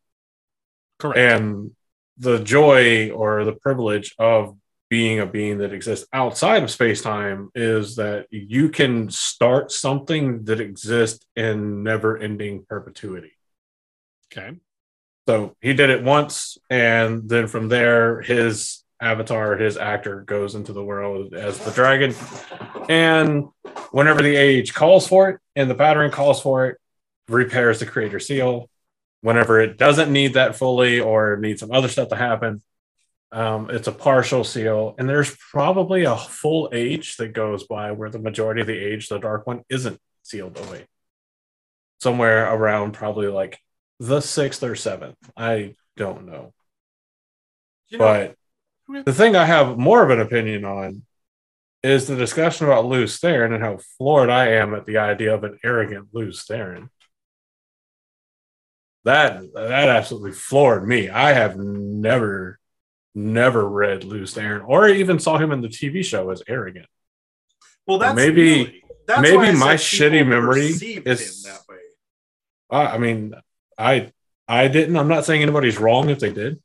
correct. and the joy or the privilege of being a being that exists outside of space time is that you can start something that exists in never ending perpetuity. okay. So he did it once, and then from there, his avatar, his actor, goes into the world as the dragon. And whenever the age calls for it and the pattern calls for it, repairs the creator seal. Whenever it doesn't need that fully or needs some other stuff to happen, um, it's a partial seal. And there's probably a full age that goes by where the majority of the age, the dark one, isn't sealed away. Somewhere around probably like the sixth or seventh. I don't know. You but the thing I have more of an opinion on is the discussion about Lews Therin and how floored I am at the idea of an arrogant Lews Therin. That that absolutely floored me. I have never, never read Lews Therin or even saw him in the TV show as arrogant. well, that's maybe- really- that's maybe my shitty memory is- him that way. I mean, I I didn't. I'm not saying anybody's wrong if they did.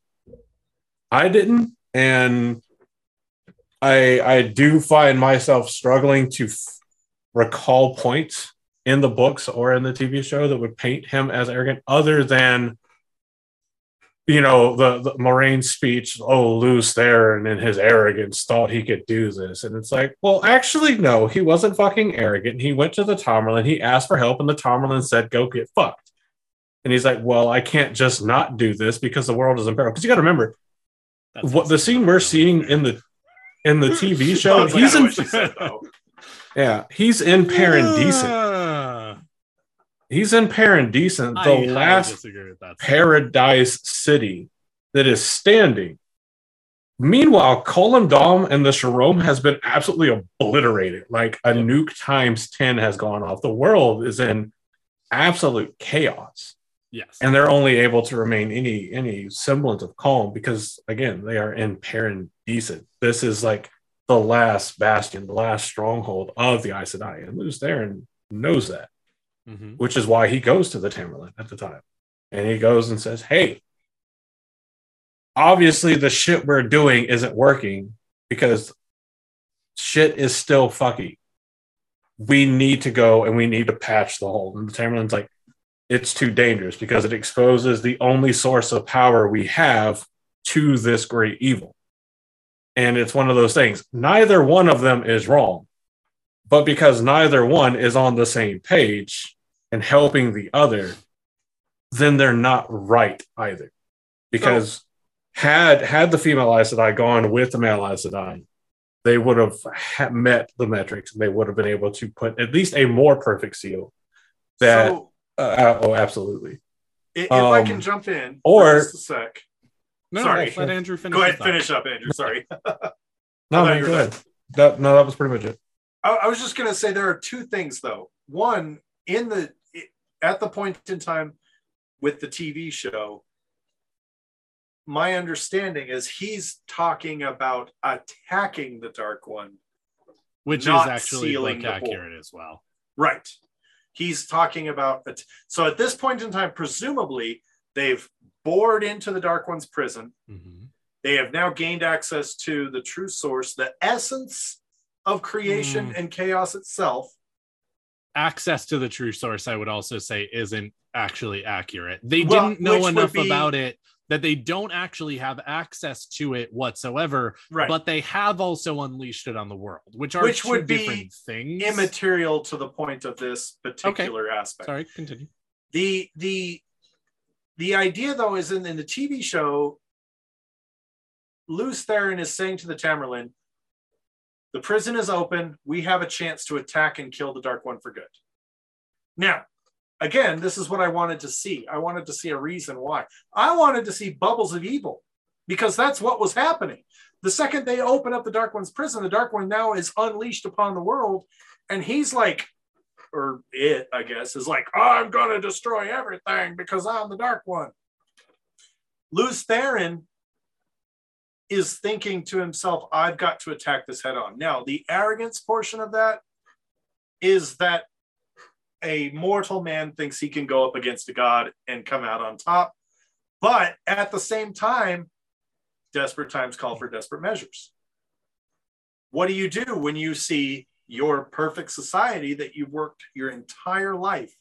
I didn't, and I I do find myself struggling to f- recall points in the books or in the TV show that would paint him as arrogant, other than you know the, the Moiraine's speech. Oh, Luce there, and in his arrogance, thought he could do this, and it's like, well, actually, no, he wasn't fucking arrogant. He went to the Tamyrlin, he asked for help, and the Tamyrlin said, "Go get fucked." And he's like, "Well, I can't just not do this because the world is in peril." Because you got to remember, That's what the scene we're seeing in the in the TV show, That's he's in said, yeah, he's in Paaran Disen. Ah, He's in Paaran Disen, I the highly last that. paradise city that is standing. Meanwhile, Collam Daan and the Sharom has been absolutely obliterated. Like a nuke times 10 has gone off. The world is in absolute chaos. Yes. And they're only able to remain any any semblance of calm because again, they are in Paaran Disen. This is like the last bastion, the last stronghold of the Aes Sedai. And Lews Therin knows that Mhm. which is why he goes to the Tamyrlin at the time. And he goes and says, Hey, obviously the shit we're doing isn't working because shit is still fucky. We need to go and we need to patch the hole. And the Tamyrlin's like, it's too dangerous because it exposes the only source of power we have to this great evil. And it's one of those things. Neither one of them is wrong. But because neither one is on the same page and helping the other, then they're not right either. Because had had the female Aes Sedai gone with the male Aes Sedai, they would have met the metrics and they would have been able to put at least a more perfect seal. That so uh, uh, oh, absolutely. i- if I um, can jump in or- for just a sec. No, Sorry. no, let Andrew finish. Go ahead, thought. finish up, Andrew. Sorry. No, I thought no, you were go ahead. That, no, that was pretty much it. I, I was just going to say there are two things though. One, in the at the point in time with the TV show, my understanding is he's talking about attacking the Dark One. which not is actually sealing like accurate as well. Right. He's talking about it. So at this point in time, presumably they've bored into the Dark One's prison. Mhm. They have now gained access to the true source, the essence of creation Mm. and chaos itself. Access to the true source, I would also say, isn't actually accurate. They Well, didn't know enough be- about it that they don't actually have access to it whatsoever, Right. but they have also unleashed it on the world, which are Which would be different things. immaterial to the point of this particular aspect. Sorry, continue. The the the idea though is in, in the TV show, Lews Therin is saying to the Tamyrlin, the prison is open. We have a chance to attack and kill the Dark One for good. Now, again, this is what I wanted to see. I wanted to see a reason why. I wanted to see bubbles of evil because that's what was happening. The second they open up the Dark One's prison, the Dark One now is unleashed upon the world. And he's like, or it, I guess, is like, I'm going to destroy everything because I'm the Dark One. Lews Therin is thinking to himself, I've got to attack this head on. Now, the arrogance portion of that is that a mortal man thinks he can go up against a god and come out on top. But at the same time, desperate times call for desperate measures. What do you do when you see your perfect society that you've worked your entire life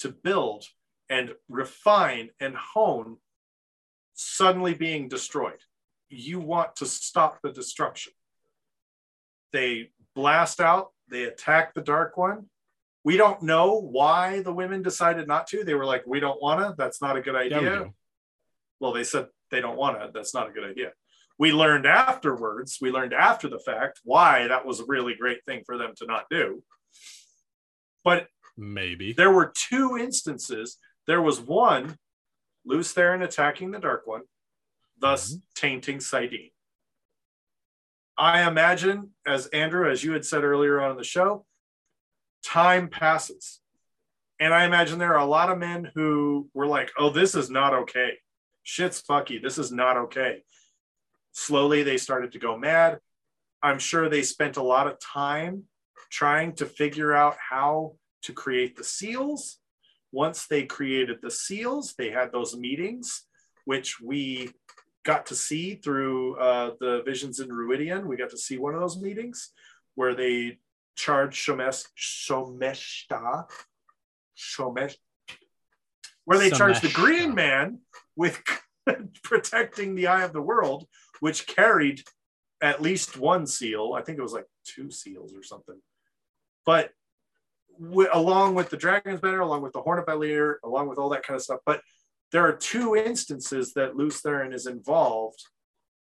to build and refine and hone suddenly being destroyed? You want to stop the destruction. They blast out, they attack the Dark One. We don't know why the women decided not to. They were like, we don't want to. That's not a good Yeah, we idea. well, they said they don't want to. That's not a good idea. We learned afterwards, we learned after the fact why that was a really great thing for them to not do. But Maybe. there were two instances. There was one, Lews Therin attacking the Dark One, thus mm-hmm. tainting saidin. I imagine, as Andrew, as you had said earlier on in the show, time passes. And I imagine there are a lot of men who were like, oh, this is not okay. Shit's fucky. This is not okay. Slowly, they started to go mad. I'm sure they spent a lot of time trying to figure out how to create the seals. Once they created the seals, they had those meetings, which we got to see through uh, the Visions in Rhuidean. We got to see one of those meetings where they charged Shomesh, Shomeshta, Shomesh, where they charged the Green Man with protecting the Eye of the World, which carried at least one seal. I think it was like two seals or something. But wi- along with the Dragon's Banner, along with the Horn of Valere, along with all that kind of stuff. But there are two instances that Lews Therin is involved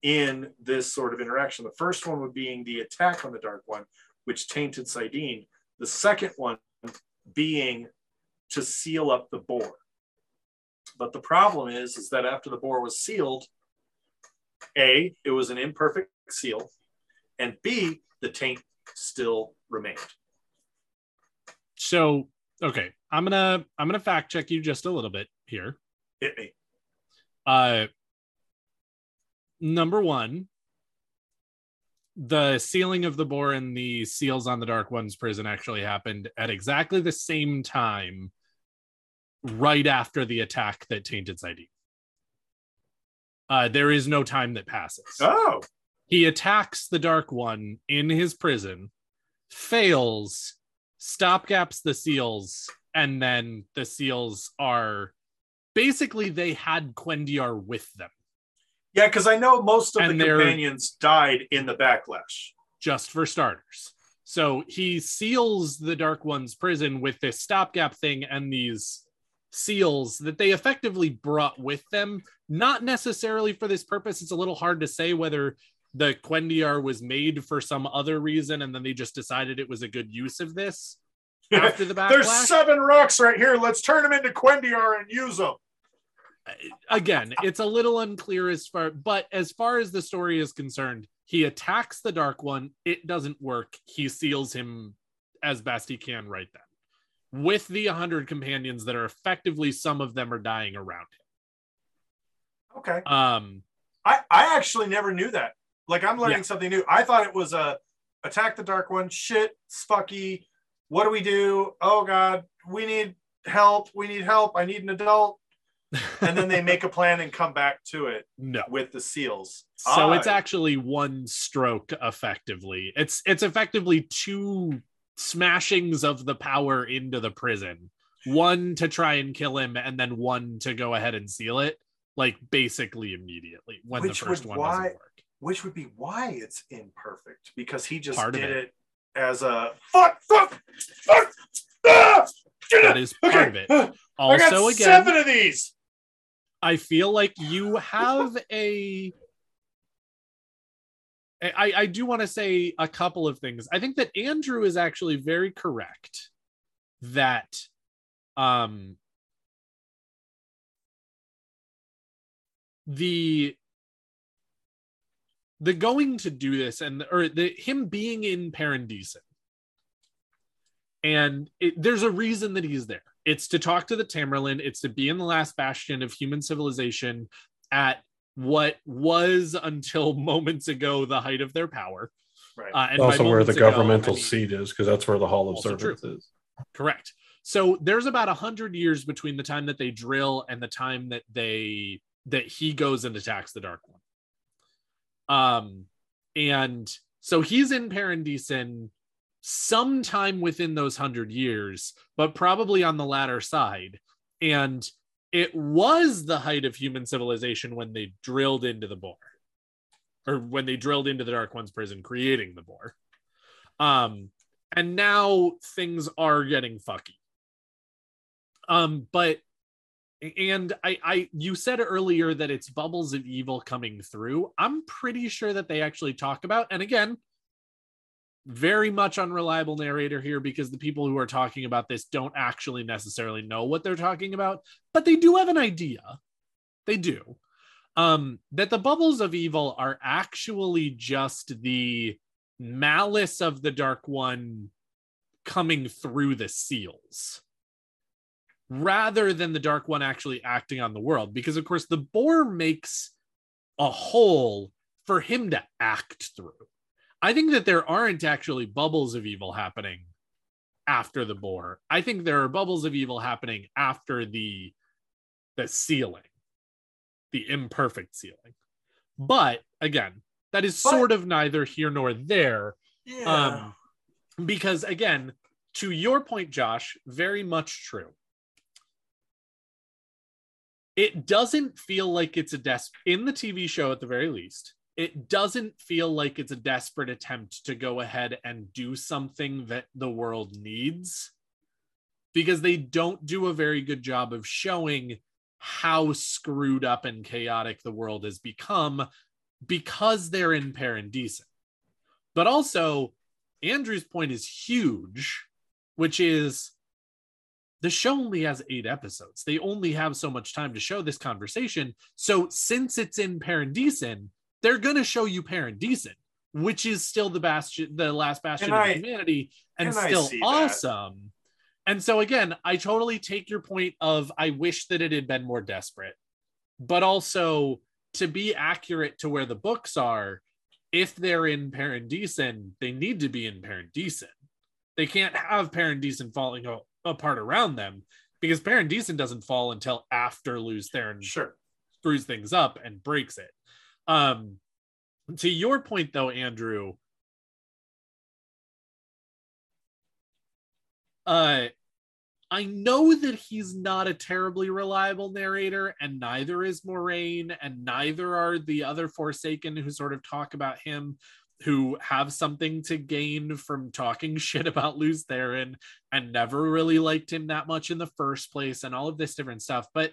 in this sort of interaction. The first one would being the attack on the Dark One, which tainted saidin. The second one being to seal up the Bore. But the problem is, is that after the Bore was sealed, A, it was an imperfect seal, and B, the taint still remained. So, okay, I'm gonna I'm gonna fact check you just a little bit here. Hit me. Uh, number one, the sealing of the Bore and the seals on the Dark One's prison actually happened at exactly the same time, right after the attack that tainted saidin. Uh, there is no time that passes. Oh, He attacks the Dark One in his prison, fails, stopgaps the seals, and then the seals are basically they had cuendillar with them yeah, because I know most of And the companions died in the backlash. just for starters. So he seals the Dark One's prison with this stopgap thing and these seals that they effectively brought with them, not necessarily for this purpose. It's a little hard to say whether the cuendillar was made for some other reason and then they just decided it was a good use of this after the backlash. There's seven rocks right here. Let's turn them into cuendillar and use them. Again, it's a little unclear as far, but as far as the story is concerned, he attacks the Dark One. It doesn't work. He seals him as best he can right then. With the 100 companions that are effectively, some of them are dying around him. Okay. Um, I, I actually never knew that. Like I'm learning Yeah. something new. I thought it was a attack the dark one. Shit, it's fucky. What do we do? Oh god, we need help. We need help. I need an adult. And then they make a plan and come back to it no. with the seals. So it's actually one stroke effectively. It's it's effectively two smashings of the power into the prison. One to try and kill him and then one to go ahead and seal it like basically immediately when Which the first one why- doesn't work. which would be why it's imperfect because he just Part did it. it. as a fuck, fuck, fuck. Ah! That is part of it. Ah, Also again, seven of these. I feel like you have a. I, I do want to say a couple of things. I think that Andrew is actually very correct that um the the going to do this and or the him being in Paaran Disen and it, there's a reason that he's there. It's to talk to the Tamyrlin. It's to be in the last bastion of human civilization at what was until moments ago the height of their power. Right. Uh, and also where the ago, governmental I mean- seat is, because that's where the Hall of Also true. Servants is. Correct. So there's about a hundred years between the time that they drill and the time that they that he goes and attacks the Dark One. Um, and so he's in Paaran Disen sometime within those hundred years, but probably on the latter side. And it was the height of human civilization when they drilled into the Bore, or when they drilled into the Dark One's prison, creating the Bore. Um, and now things are getting fucky. Um, but and I, I, you said earlier that it's bubbles of evil coming through. I'm pretty sure that they actually talk about, and again, very much unreliable narrator here because the people who are talking about this don't actually necessarily know what they're talking about, but they do have an idea. They do. um that the bubbles of evil are actually just the malice of the dark one coming through the seals rather than the dark one actually acting on the world because of course the Bore makes a hole for him to act through i think that there aren't actually bubbles of evil happening after the Bore. I think there are bubbles of evil happening after the the sealing the imperfect sealing. But again that is But- sort of neither here nor there. Yeah. um because again to your point josh very much true. It doesn't feel like it's a des in the tv show at the very least it doesn't feel like it's a desperate attempt to go ahead and do something that the world needs because they don't do a very good job of showing how screwed up and chaotic the world has become because they're in Paaran Disen. But also, Andrew's point is huge, which is the show only has eight episodes. They only have so much time to show this conversation. So, since it's in Paaran Disen, they're going to show you Paaran Disen, which is still the bastion, the last bastion And of I- humanity, and still see that. awesome. And so, again, I totally take your point of I wish that it had been more desperate, but also to be accurate to where the books are, if they're in Paaran Disen, they need to be in Paaran Disen. They can't have Paaran Disen falling a- apart around them because Paaran Disen doesn't fall until after Lews Therin Sure. screws things up and breaks it. Um, to your point, though, Andrew, uh, I know that he's not a terribly reliable narrator, and neither is Moiraine, and neither are the other Forsaken who sort of talk about him, who have something to gain from talking shit about Lews Therin and never really liked him that much in the first place, and all of this different stuff. But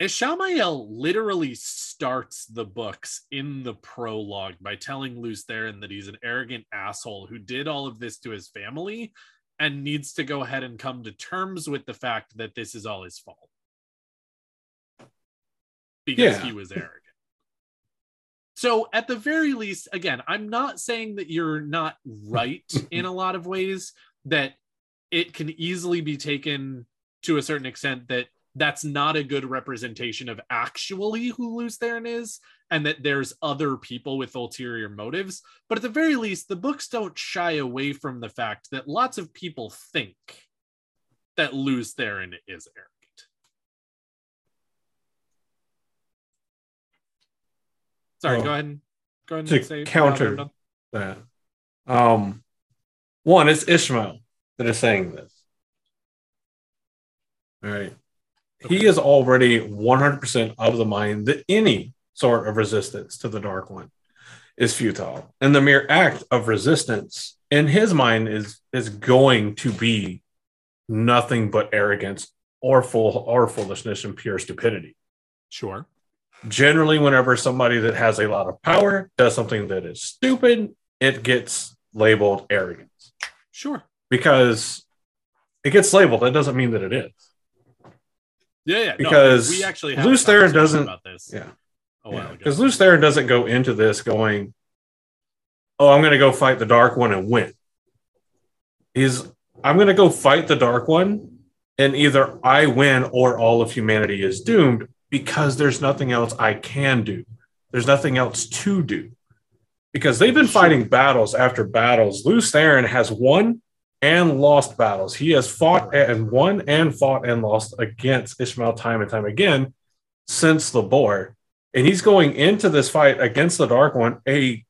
Ishamael literally starts the books in the prologue by telling Lews Therin that he's an arrogant asshole who did all of this to his family and needs to go ahead and come to terms with the fact that this is all his fault because Yeah. he was arrogant. So, at the very least, again, I'm not saying that you're not right in a lot of ways, that it can easily be taken to a certain extent that that's not a good representation of actually who Lews Therin is, and that there's other people with ulterior motives. But at the very least, the books don't shy away from the fact that lots of people think that Lews Therin is arrogant. Sorry, Oh. go ahead. and Go ahead To and say counter- that. Um, one, it's Ishamael that is saying this. All right. He is already 100% of the mind that any sort of resistance to the Dark One is futile. And the mere act of resistance in his mind is, is going to be nothing but arrogance or, full, or foolishness and pure stupidity Sure. generally whenever somebody that has a lot of power does something that is stupid it gets labeled arrogance Sure. because it gets labeled that doesn't mean that it is Yeah, yeah. no, Because we actually have Lews Therin doesn't- about this. yeah a while ago. because Lews Therin doesn't go into this going oh i'm going to go fight the dark one and win he's i'm going to go fight the dark one and either i win or all of humanity is doomed because there's nothing else i can do there's nothing else to do because they've been fighting battles after battles Lews Therin has won and lost battles he has fought and won and fought and lost against ishamael time and time again since the Bore and he's going into this fight against the Dark One, a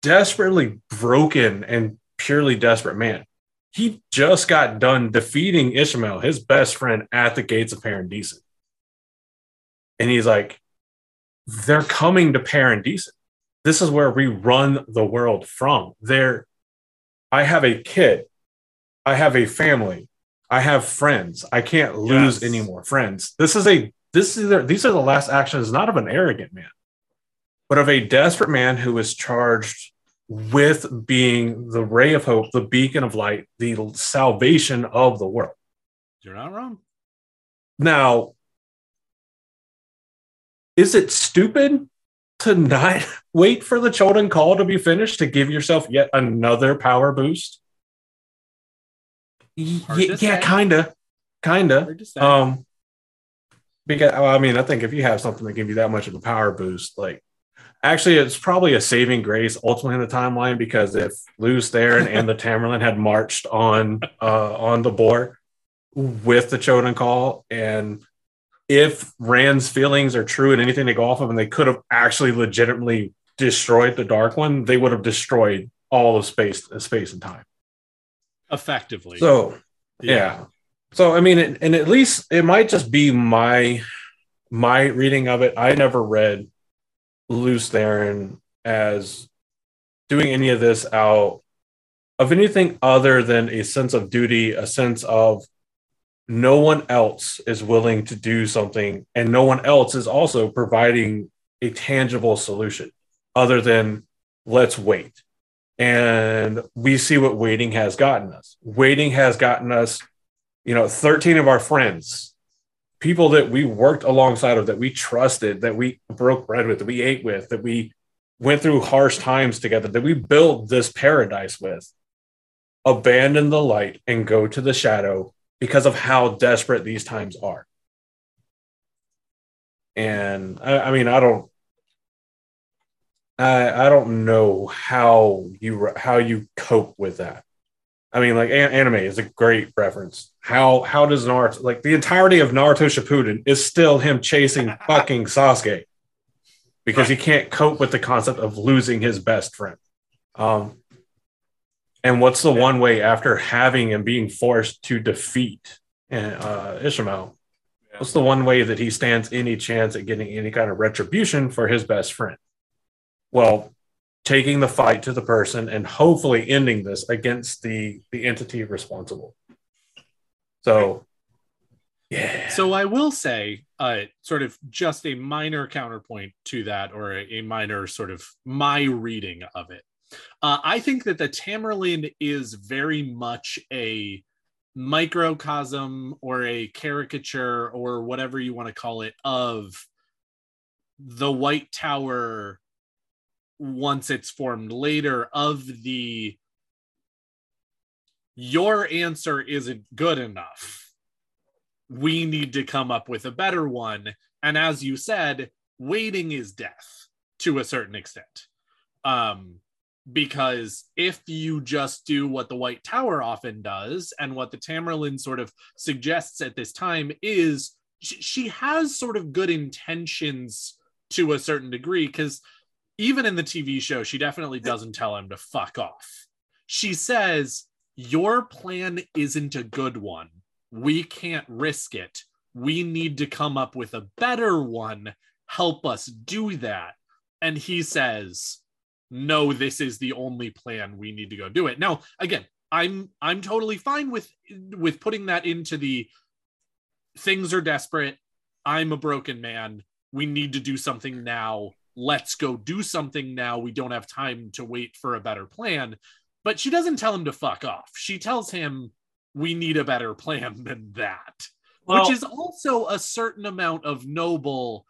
desperately broken and purely desperate man. He just got done defeating Ishamael, his best friend, at the gates of Paaran Disen. And he's like, they're coming to Paaran Disen. This is where we run the world from. There, I have a kid. I have a family. I have friends. I can't lose Yes. any more friends. This is a this is these are the last actions not of an arrogant man, but of a desperate man who is charged with being the ray of hope, the beacon of light, the salvation of the world. You're not wrong. Now, is it stupid to not wait for the Choedan Kal to be finished to give yourself yet another power boost? Y- Hard y- to yeah, kinda, kinda. Hard to say. Um, because I mean, I think if you have something that gives you that much of a power boost, like actually, it's probably a saving grace ultimately in the timeline because if Lews Therin and the Tamyrlin had marched on uh on the Bore with the Choedan Kal, and if Rand's feelings are true and anything they go off of, and they could have actually legitimately destroyed the Dark One, they would have destroyed all of space, space and time. Effectively. So yeah. So I mean, it, and at least it might just be my my reading of it. I never read Lews Therin as doing any of this out of anything other than a sense of duty, a sense of no one else is willing to do something, and no one else is also providing a tangible solution other than let's wait. And we see what waiting has gotten us. Waiting has gotten us, you know, 13 of our friends, people that we worked alongside of, that we trusted, that we broke bread with, that we ate with, that we went through harsh times together, that we built this paradise with, abandon the light and go to the shadow because of how desperate these times are. And I, I mean, I don't, I, I don't know how you how you cope with that. I mean, like an- anime is a great reference. How how does Naruto like the entirety of Naruto Shippuden is still him chasing fucking Sasuke because he can't cope with the concept of losing his best friend. Um, and what's the one way after having and being forced to defeat uh, Ishamael? What's the one way that he stands any chance at getting any kind of retribution for his best friend? Well, taking the fight to the person and hopefully ending this against the the entity responsible. So, yeah. So I will say, uh, sort of just a minor counterpoint to that, or a, a minor sort of my reading of it. Uh, I think that the Tamyrlin is very much a microcosm or a caricature or whatever you want to call it of the White Tower once it's formed later of the your answer isn't good enough we need to come up with a better one. And as you said, waiting is death to a certain extent. Um, because if you just do what the White Tower often does, and what the Tamyrlin sort of suggests at this time is she, she has sort of good intentions to a certain degree, because even in the TV show, she definitely doesn't tell him to fuck off. She says, Your plan isn't a good one we can't risk it. We need to come up with a better one. Help us do that. And he says, No, this is the only plan. We need to go do it. Now, again, I'm I'm totally fine with with putting that into the things are desperate. I'm a broken man. We need to do something now. Let's go do something now. We don't have time to wait for a better plan. But she doesn't tell him to fuck off. She tells him we need a better plan than that Well- which is also a certain amount of noble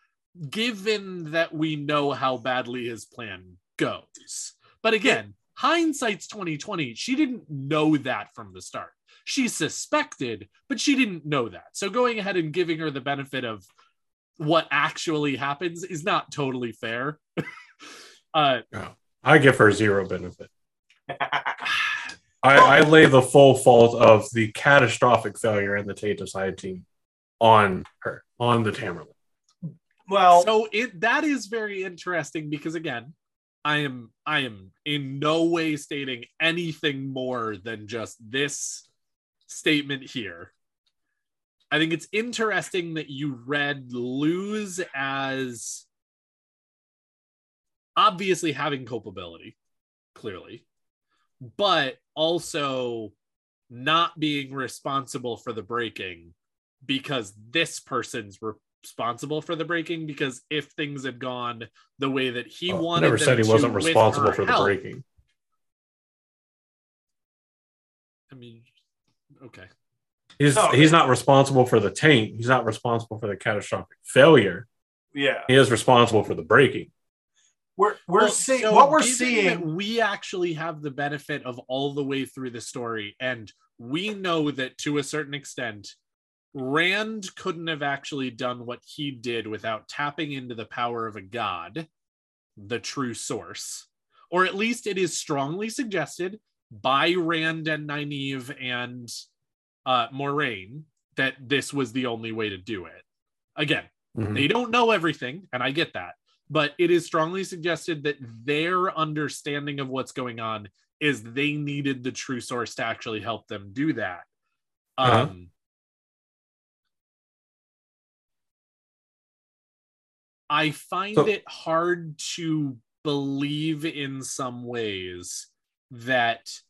given that we know how badly his plan goes but again hindsight's 2020 she didn't know that from the start she suspected but she didn't know that so going ahead and giving her the benefit of what actually happens is not totally fair uh I give her zero benefit. I, I lay the full fault of the catastrophic failure in the Tate side team on her, on the Tamyrlin. well, so it that is very interesting because again i am i am in no way stating anything more than just this statement here i think it's interesting that you read Lews as obviously having culpability clearly but also not being responsible for the breaking because this person's responsible for the breaking because if things had gone the way that he I wanted never said he wasn't responsible for the breaking. i mean okay He's No, he's not responsible for the taint. He's not responsible for the catastrophic failure. Yeah, He is responsible for the breaking. we're we're Well, seeing so what we're seeing. we actually have the benefit of all the way through the story, and we know that to a certain extent, Rand couldn't have actually done what he did without tapping into the power of a god, the true source. Or at least it is strongly suggested by Rand and Nynaeve and uh, Moiraine that this was the only way to do it. Again, Mhm. they don't know everything, and I get that. But it is strongly suggested that their understanding of what's going on is they needed the true source to actually help them do that. Uh-huh. Um, I find So- it hard to believe in some ways that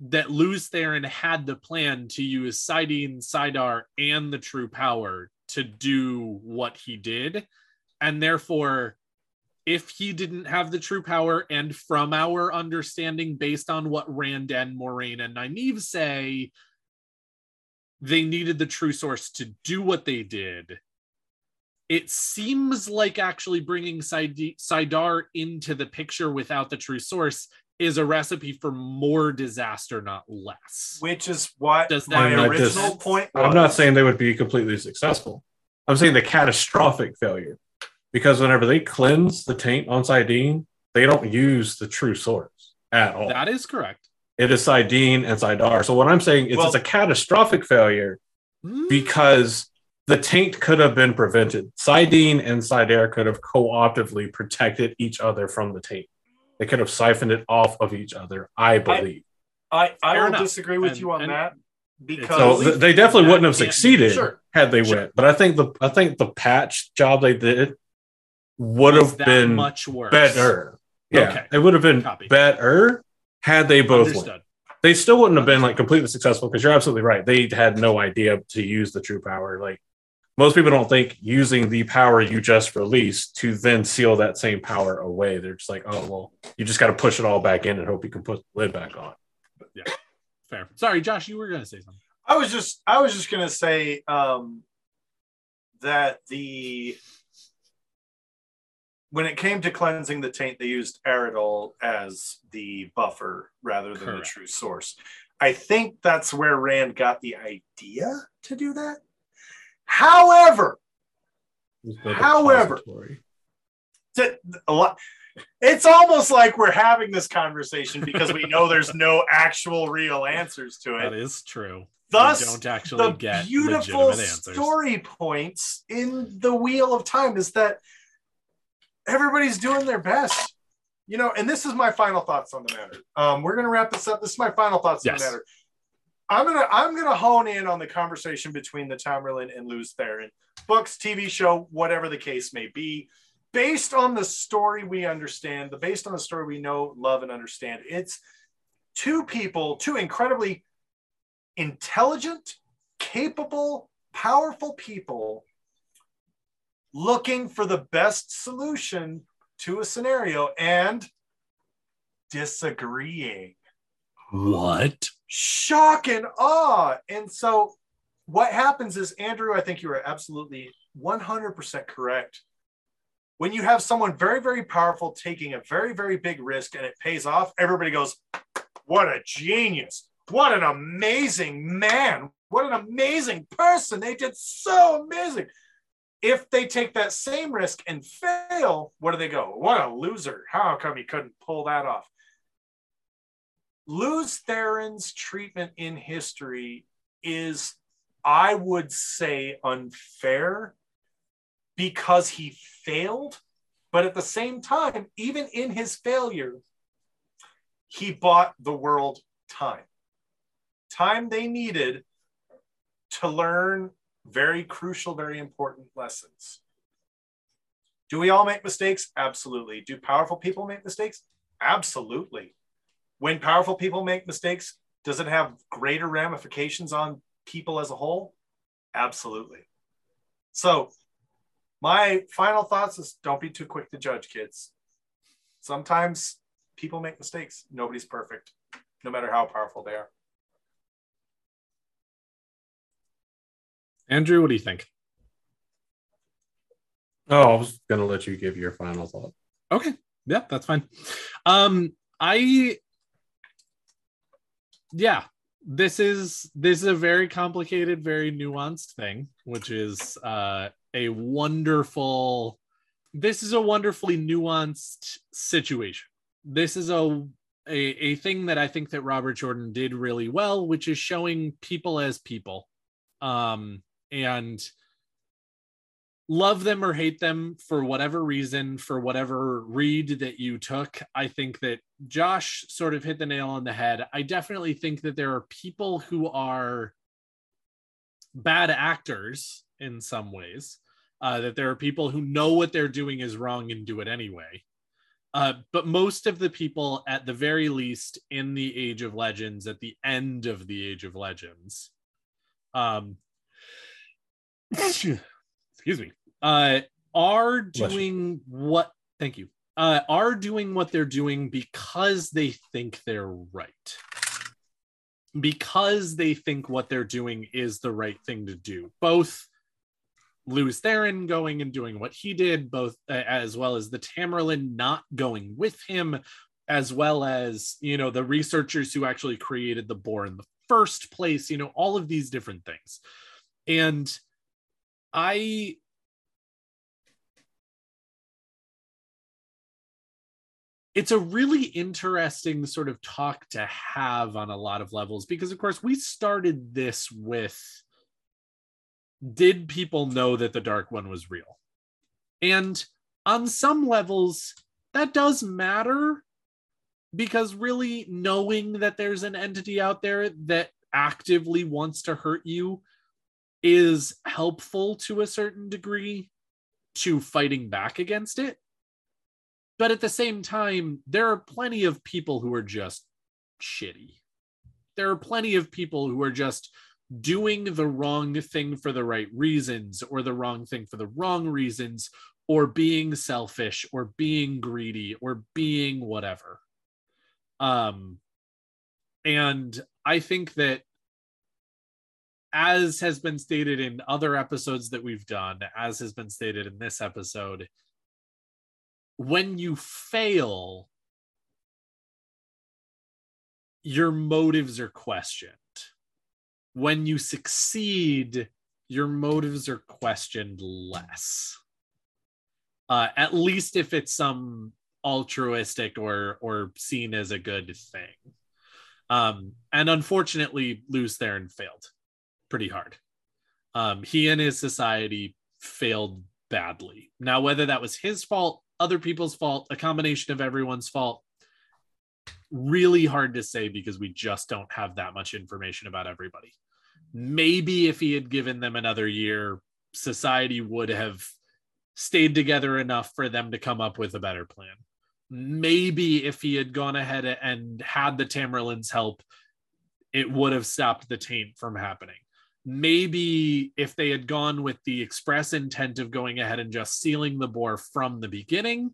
that Lews Therin had the plan to use saidin, saidar, and the true power to do what he did. And therefore, if he didn't have the true power, and from our understanding, based on what Rand and Moiraine and Nynaeve say, they needed the true source to do what they did. It seems like actually bringing saidar into the picture without the true source is a recipe for more disaster, not less. which is what Does that make original sense? point I'm not saying they would be completely successful. I'm saying the catastrophic failure. Because whenever they cleanse the taint on saidin, they don't use the true source at all. That is correct. it is saidin and saidar. So what I'm saying is Well- it's a catastrophic failure mm. because the taint could have been prevented. saidin and saidar could have co-optively protected each other from the taint. They could have siphoned it off of each other, I believe. I, I Fair will enough. disagree with And- you on and- that because th- they definitely wouldn't have succeeded Sure. had they Sure. went. But I think the I think the patch job they did would Was have been much worse. better. Yeah, Okay. it would have been Copy. better had they both went. They still wouldn't have been like completely successful because you're absolutely right. They had no idea to use the true power. Like most people don't think using the power you just released to then seal that same power away. They're just like, oh well, you just got to push it all back in and hope you can put the lid back on. But yeah, fair. Sorry, Josh, you were going to say something. I was just I was just gonna say um, that the when it came to cleansing the taint, they used Aridol as the buffer rather than Correct. the true source. I think that's where Rand got the idea to do that. However, However- th- a lot it's almost like we're having this conversation because we know there's no actual real answers to it. That is true. Thus, we don't actually the get beautiful story points in the wheel of time is that everybody's doing their best you know and this is my final thoughts on the matter um, we're going to wrap this up this is my final thoughts Yes. on the matter i'm to i'm to hone in on the conversation between the tamyrlin and lews therin books tv show whatever the case may be based on the story we understand the based on the story we know love and understand it's two people two incredibly intelligent, capable, powerful people looking for the best solution to a scenario and disagreeing. What? Shock and awe. And so, what happens is, Andrew, I think you are absolutely 100% correct. When you have someone very, very powerful taking a very, very big risk and it pays off, everybody goes, What a genius. What an amazing man. What an amazing person. They did so amazing. If they take that same risk and fail, what do they go? What a loser. How come he couldn't pull that off? Lews Therin's treatment in history is, I would say, unfair because he failed. But at the same time, even in his failure, he bought the world time. Time they needed to learn very crucial, very important lessons. Do we all make mistakes? Absolutely. Do powerful people make mistakes? Absolutely. When powerful people make mistakes, does it have greater ramifications on people as a whole? Absolutely. So, my final thoughts is don't be too quick to judge, kids. Sometimes people make mistakes. Nobody's perfect, no matter how powerful they are. Andrew, what do you think? Oh, I was gonna let you give your final thought. Okay. Yeah, that's fine. Um, I yeah, this is this is a very complicated, very nuanced thing, which is uh a wonderful this is a wonderfully nuanced situation. This is a a, a thing that I think that Robert Jordan did really well, which is showing people as people. Um and love them or hate them for whatever reason, for whatever read that you took. I think that Josh sort of hit the nail on the head. I definitely think that there are people who are bad actors in some ways, uh, that there are people who know what they're doing is wrong and do it anyway. Uh, but most of the people, at the very least, in the Age of Legends, at the end of the Age of Legends, um, excuse me, uh, are doing what? Thank you. Uh, are doing what they're doing because they think they're right. Because they think what they're doing is the right thing to do. Both Lews Therin going and doing what he did, both uh, as well as the Tamyrlin not going with him, as well as you know the researchers who actually created the bore in the first place. You know all of these different things, and I it's a really interesting sort of talk to have on a lot of levels because of course we started this with did people know that the dark one was real? And on some levels that does matter because really knowing that there's an entity out there that actively wants to hurt you is helpful to a certain degree to fighting back against it but at the same time, there are plenty of people who are just shitty. There are plenty of people who are just doing the wrong thing for the right reasons or the wrong thing for the wrong reasons or being selfish or being greedy or being whatever. Um and I think that as has been stated in other episodes that we've done, as has been stated in this episode, when you fail, your motives are questioned. When you succeed, your motives are questioned less. Uh, at least if it's some altruistic or or seen as a good thing. Um, and unfortunately, Lews Therin failed pretty hard. Um, he and his society failed badly. Now, whether that was his fault other people's fault, a combination of everyone's fault. Really hard to say because we just don't have that much information about everybody. Maybe if he had given them another year, society would have stayed together enough for them to come up with a better plan. Maybe if he had gone ahead and had the Tamyrlin's help, it would have stopped the taint from happening maybe if they had gone with the express intent of going ahead and just sealing the bore from the beginning,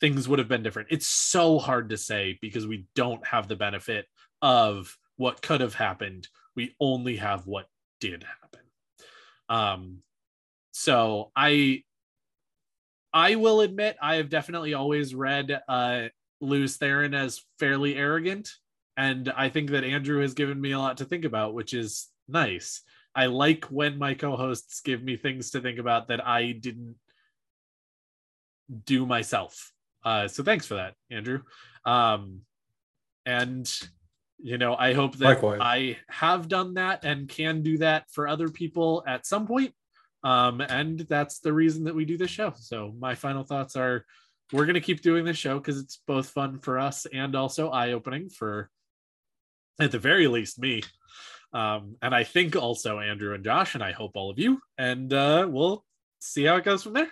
things would have been different. It's so hard to say because we don't have the benefit of what could have happened. We only have what did happen. Um, so I I will admit I have definitely always read uh Lews Therin as fairly arrogant. And I think that Andrew has given me a lot to think about, which is nice. I like when my co-hosts give me things to think about that I didn't do myself. Uh, so thanks for that, Andrew. Um, and you know, I hope that Likewise. I have done that and can do that for other people at some point. Um, and that's the reason that we do this show. So my final thoughts are we're going to keep doing this show because it's both fun for us and also eye-opening for at the very least me um, and I think also Andrew and Josh, and I hope all of you. And uh, we'll see how it goes from there.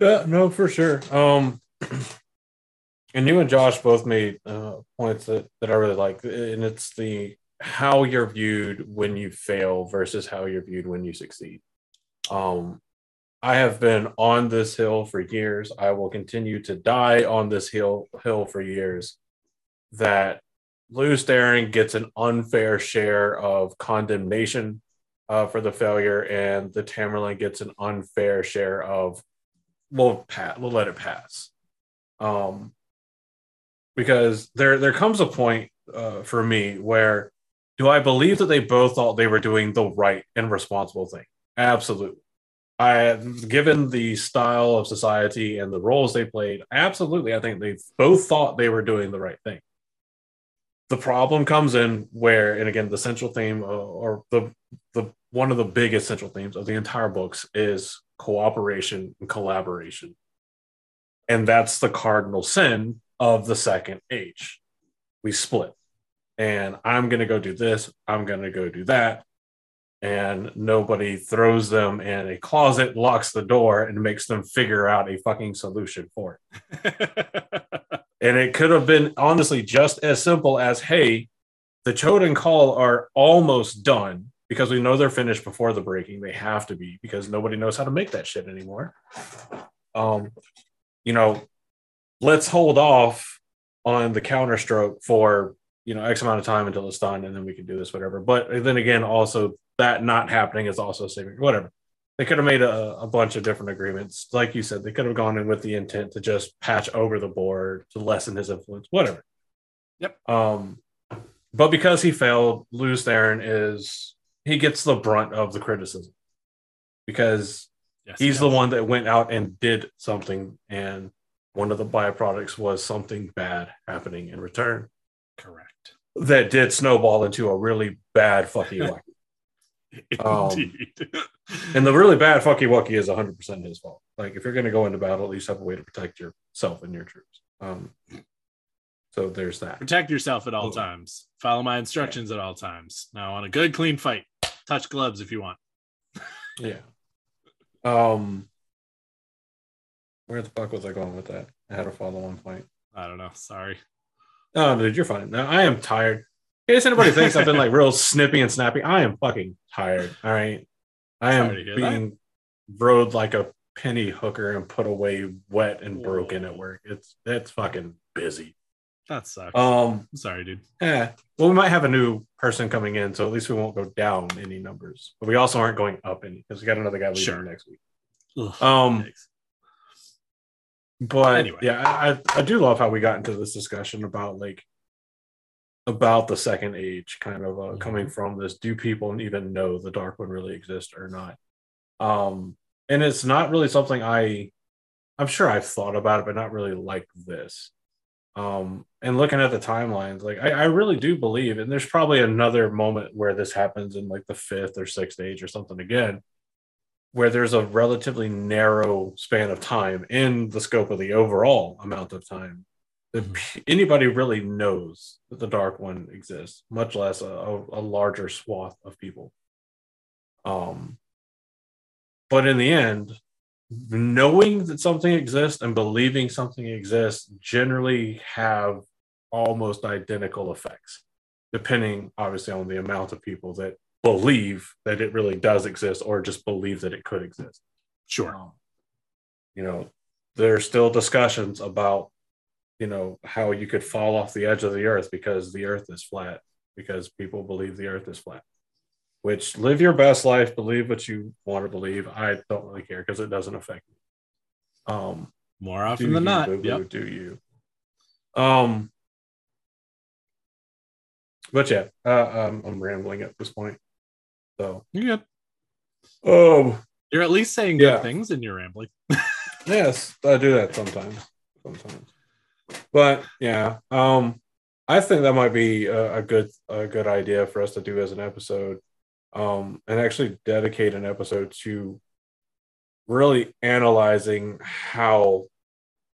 Yeah, no, for sure. Um, and you and Josh both made uh, points that, that I really like, and it's the how you're viewed when you fail versus how you're viewed when you succeed. Um, I have been on this hill for years. I will continue to die on this hill hill for years. That Lews Therin gets an unfair share of condemnation uh, for the failure, and the Tamyrlin gets an unfair share of we'll pat we'll let it pass. Um, because there there comes a point uh, for me where do I believe that they both thought they were doing the right and responsible thing? Absolutely. I given the style of society and the roles they played, absolutely, I think they both thought they were doing the right thing. The problem comes in where, and again, the central theme uh, or the the one of the biggest central themes of the entire books is cooperation and collaboration, and that's the cardinal sin of the second age. We split, and I'm going to go do this. I'm going to go do that and nobody throws them in a closet, locks the door, and makes them figure out a fucking solution for it. and it could have been honestly just as simple as hey, the Choedan Kal are almost done because we know they're finished before the breaking. They have to be because nobody knows how to make that shit anymore. Um, you know, let's hold off on the counterstroke for you know x amount of time until it's done and then we can do this whatever but then again also that not happening is also saving whatever they could have made a, a bunch of different agreements like you said they could have gone in with the intent to just patch over the bore to lessen his influence whatever Yep. um but because he failed Lews Therin is he gets the brunt of the criticism because Yes, he's yes. the one that went out and did something and one of the byproducts was something bad happening in return correct. that did snowball into a really bad fucky Um, Indeed. and the really bad fucky wucky is 100% his fault. Like, if you're going to go into battle, at least have a way to protect yourself and your troops. Um, so there's that. Protect yourself at all Oh. times. Follow my instructions at all times. Now, on a good, clean fight, touch gloves if you want. Yeah. Um, where the fuck was I going with that? I had a follow on point. I don't know. Sorry. Oh, dude, you're fine. Now I am tired. In case anybody thinks I've been like real snippy and snappy, I am fucking tired. All right. I am Sorry to hear being rode like a penny hooker and put away wet and broken at work. It's it's fucking busy. That sucks. Um I'm sorry, dude. yeah. Well, we might have a new person coming in, so at least we won't go down any numbers. But we also aren't going up any because we got another guy leaving Sure. next week. Ugh, Um yikes. but Anyway. yeah I i do love how we got into this discussion about like about the second age kind of uh, Mhm. coming from this. Do people even know the dark one really exists or not? Um and it's not really something i i'm sure i've thought about it but not really like this. Um and looking at the timelines like I, I really do believe and there's probably another moment where this happens in like the fifth or sixth age or something again where there's a relatively narrow span of time in the scope of the overall amount of time p- anybody really knows that the dark one exists much less a, a, larger swath of people. Um but in the end knowing that something exists and believing something exists generally have almost identical effects depending obviously on the amount of people that believe that it really does exist or just believe that it could exist. Sure. um, you know, there are still discussions about, you know, how you could fall off the edge of the earth because the earth is flat, because people believe the earth is flat. Which live your best life, believe what you want to believe. I don't really care because it doesn't affect me. Um, More often than you, not. boo-boo, Yep. do you? Um, but yeah, uh, um, I'm rambling at this point. So, You're good. oh, You're at least saying Yeah. good things in your rambling. Yes, I do that sometimes. Sometimes, but yeah, um, I think that might be a, a good a good idea for us to do as an episode, um, and actually dedicate an episode to really analyzing how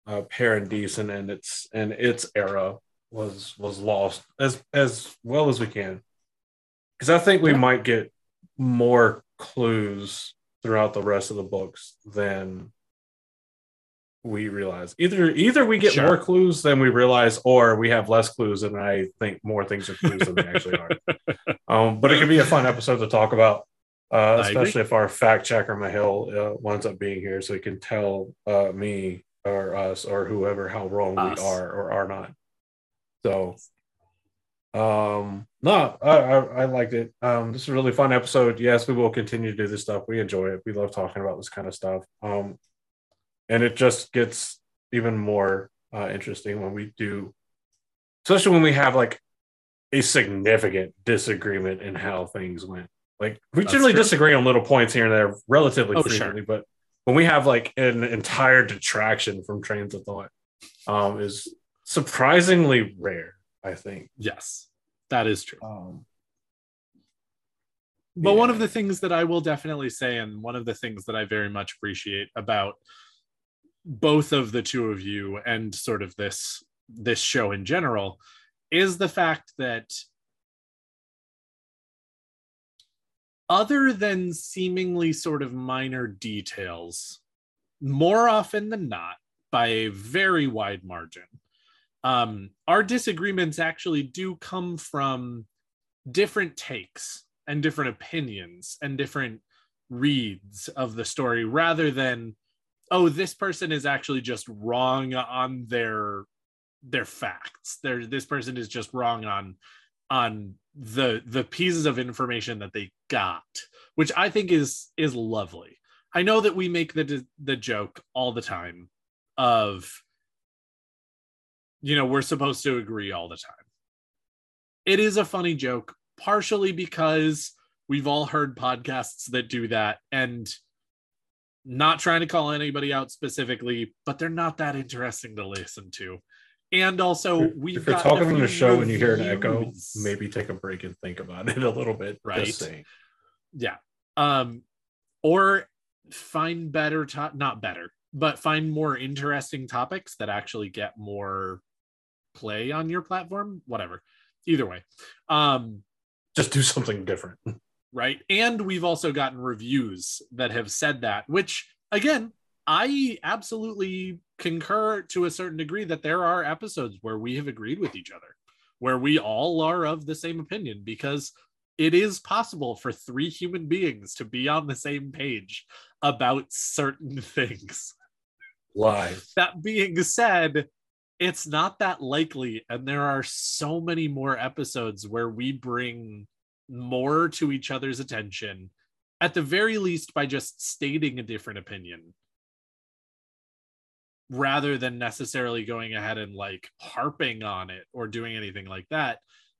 uh, Paaran Disen and its and its era was was lost as as well as we can, because I think we might get more clues throughout the rest of the books than we realize. Either either we get Sure. more clues than we realize, or we have less clues, and I think more things are clues than they actually are. Um, but it could be a fun episode to talk about, uh, especially if our fact checker M'Hael uh, winds up being here, so he can tell uh, me or us or whoever how wrong Us. we are or are not. So, Um, no, I, I, I liked it. Um, this is a really fun episode. Yes, we will continue to do this stuff. We enjoy it. We love talking about this kind of stuff. Um, and it just gets even more uh, interesting when we do, especially when we have like a significant disagreement in how things went. Like we That's generally true. disagree on little points here and there, relatively Oh, sure. frequently, but when we have like an entire detraction from trains of thought, um, is surprisingly rare. I think. Yes, that is true. Um, But one of the things that I will definitely say, and one of the things that I very much appreciate about both of the two of you and sort of this this show in general is the fact that other than seemingly sort of minor details more often than not by a very wide margin um, our disagreements actually do come from different takes and different opinions and different reads of the story rather than oh this person is actually just wrong on their their facts. There this person is just wrong on on the the pieces of information that they got which i think is is lovely. I know that we make the the joke all the time of you know we're supposed to agree all the time. It is a funny joke partially because we've all heard podcasts that do that and not trying to call anybody out specifically but they're not that interesting to listen to and also we've if you're talking on the show and you hear an echo, maybe take a break and think about it a little bit. Right. Yeah um or find better to- not better but find more interesting topics that actually get more play on your platform whatever either way um Just do something different. Right and we've also gotten reviews that have said that which again i absolutely concur to a certain degree that there are episodes where we have agreed with each other where we all are of the same opinion because it is possible for three human beings to be on the same page about certain things Live. that being said, it's not that likely. And there are so many more episodes where we bring more to each other's attention, at the very least, by just stating a different opinion rather than necessarily going ahead and like harping on it or doing anything like that,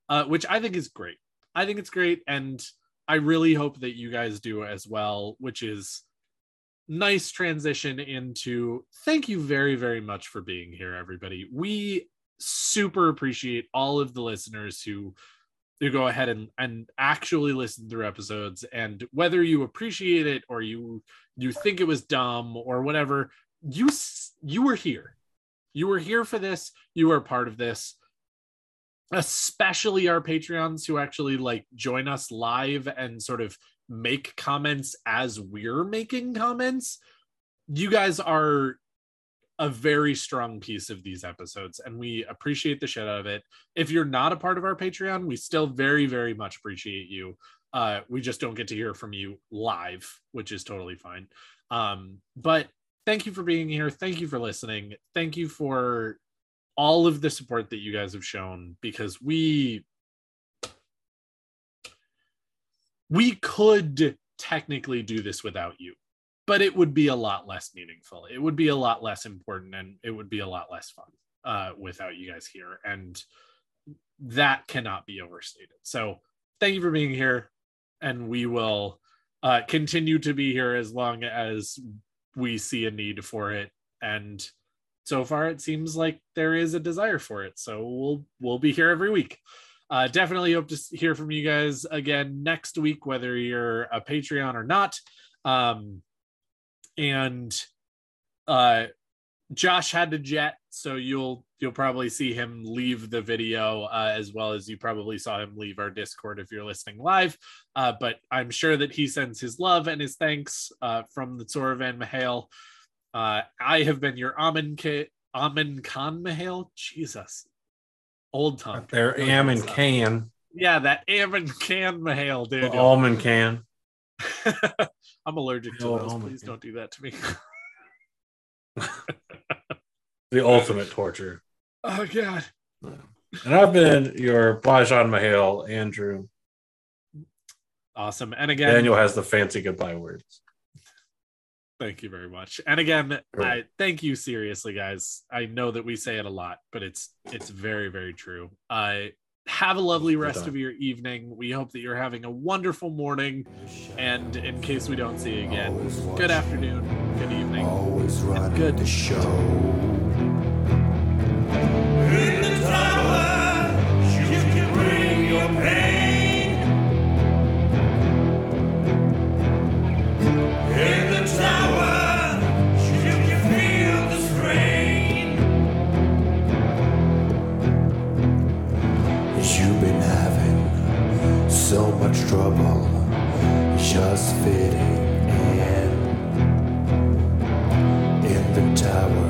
uh, which I think is great. I think it's great. And I really hope that you guys do as well, which is nice transition into thank you very very much for being here everybody we super appreciate all of the listeners who who go ahead and and actually listen through episodes. And whether you appreciate it or you you think it was dumb or whatever you you were here. You were here for this. You were part of this. Especially our patreons who actually like join us live and sort of make comments as we're making comments. You guys are a very strong piece of these episodes and we appreciate the shit out of it. If you're not a part of our patreon we still very very much appreciate you. Uh we just don't get to hear from you live which is totally fine. Um but thank you for being here. Thank you for listening. Thank you for all of the support that you guys have shown because we we could technically do this without you but it would be a lot less meaningful. It would be a lot less important and it would be a lot less fun uh, without you guys here. And that cannot be overstated. So thank you for being here. And we will uh, continue to be here as long as we see a need for it. And so far it seems like there is a desire for it. So we'll we'll be here every week. Uh, definitely hope to hear from you guys again next week whether you're a patreon or not. Um, and uh, josh had to jet so you'll you'll probably see him leave the video uh, as well as you probably saw him leave our discord if you're listening live uh, but i'm sure that he sends his love and his thanks uh, from the Tzora Van Mahale. Uh, I have been your Amin, K- Amin Khan Mahale. Jesus. Old time. There Really am and messed up. can. Yeah, that Amin Khan Mahale, The dude. almond can. I'm allergic to The those. almond Please don't do that to me. The ultimate torture. oh, God. And I've been your Bajan Mahale, Andrew. Awesome. And again, Daniel has the fancy goodbye words. Thank you very much. And again, Sure. I thank you seriously, guys. I know that we say it a lot, but it's it's very very true. Uh, have a lovely rest of your evening. We hope that you're having a wonderful morning. And in case we don't see you again, good afternoon, good evening. Always running good. the show. much trouble just fitting in in the tower.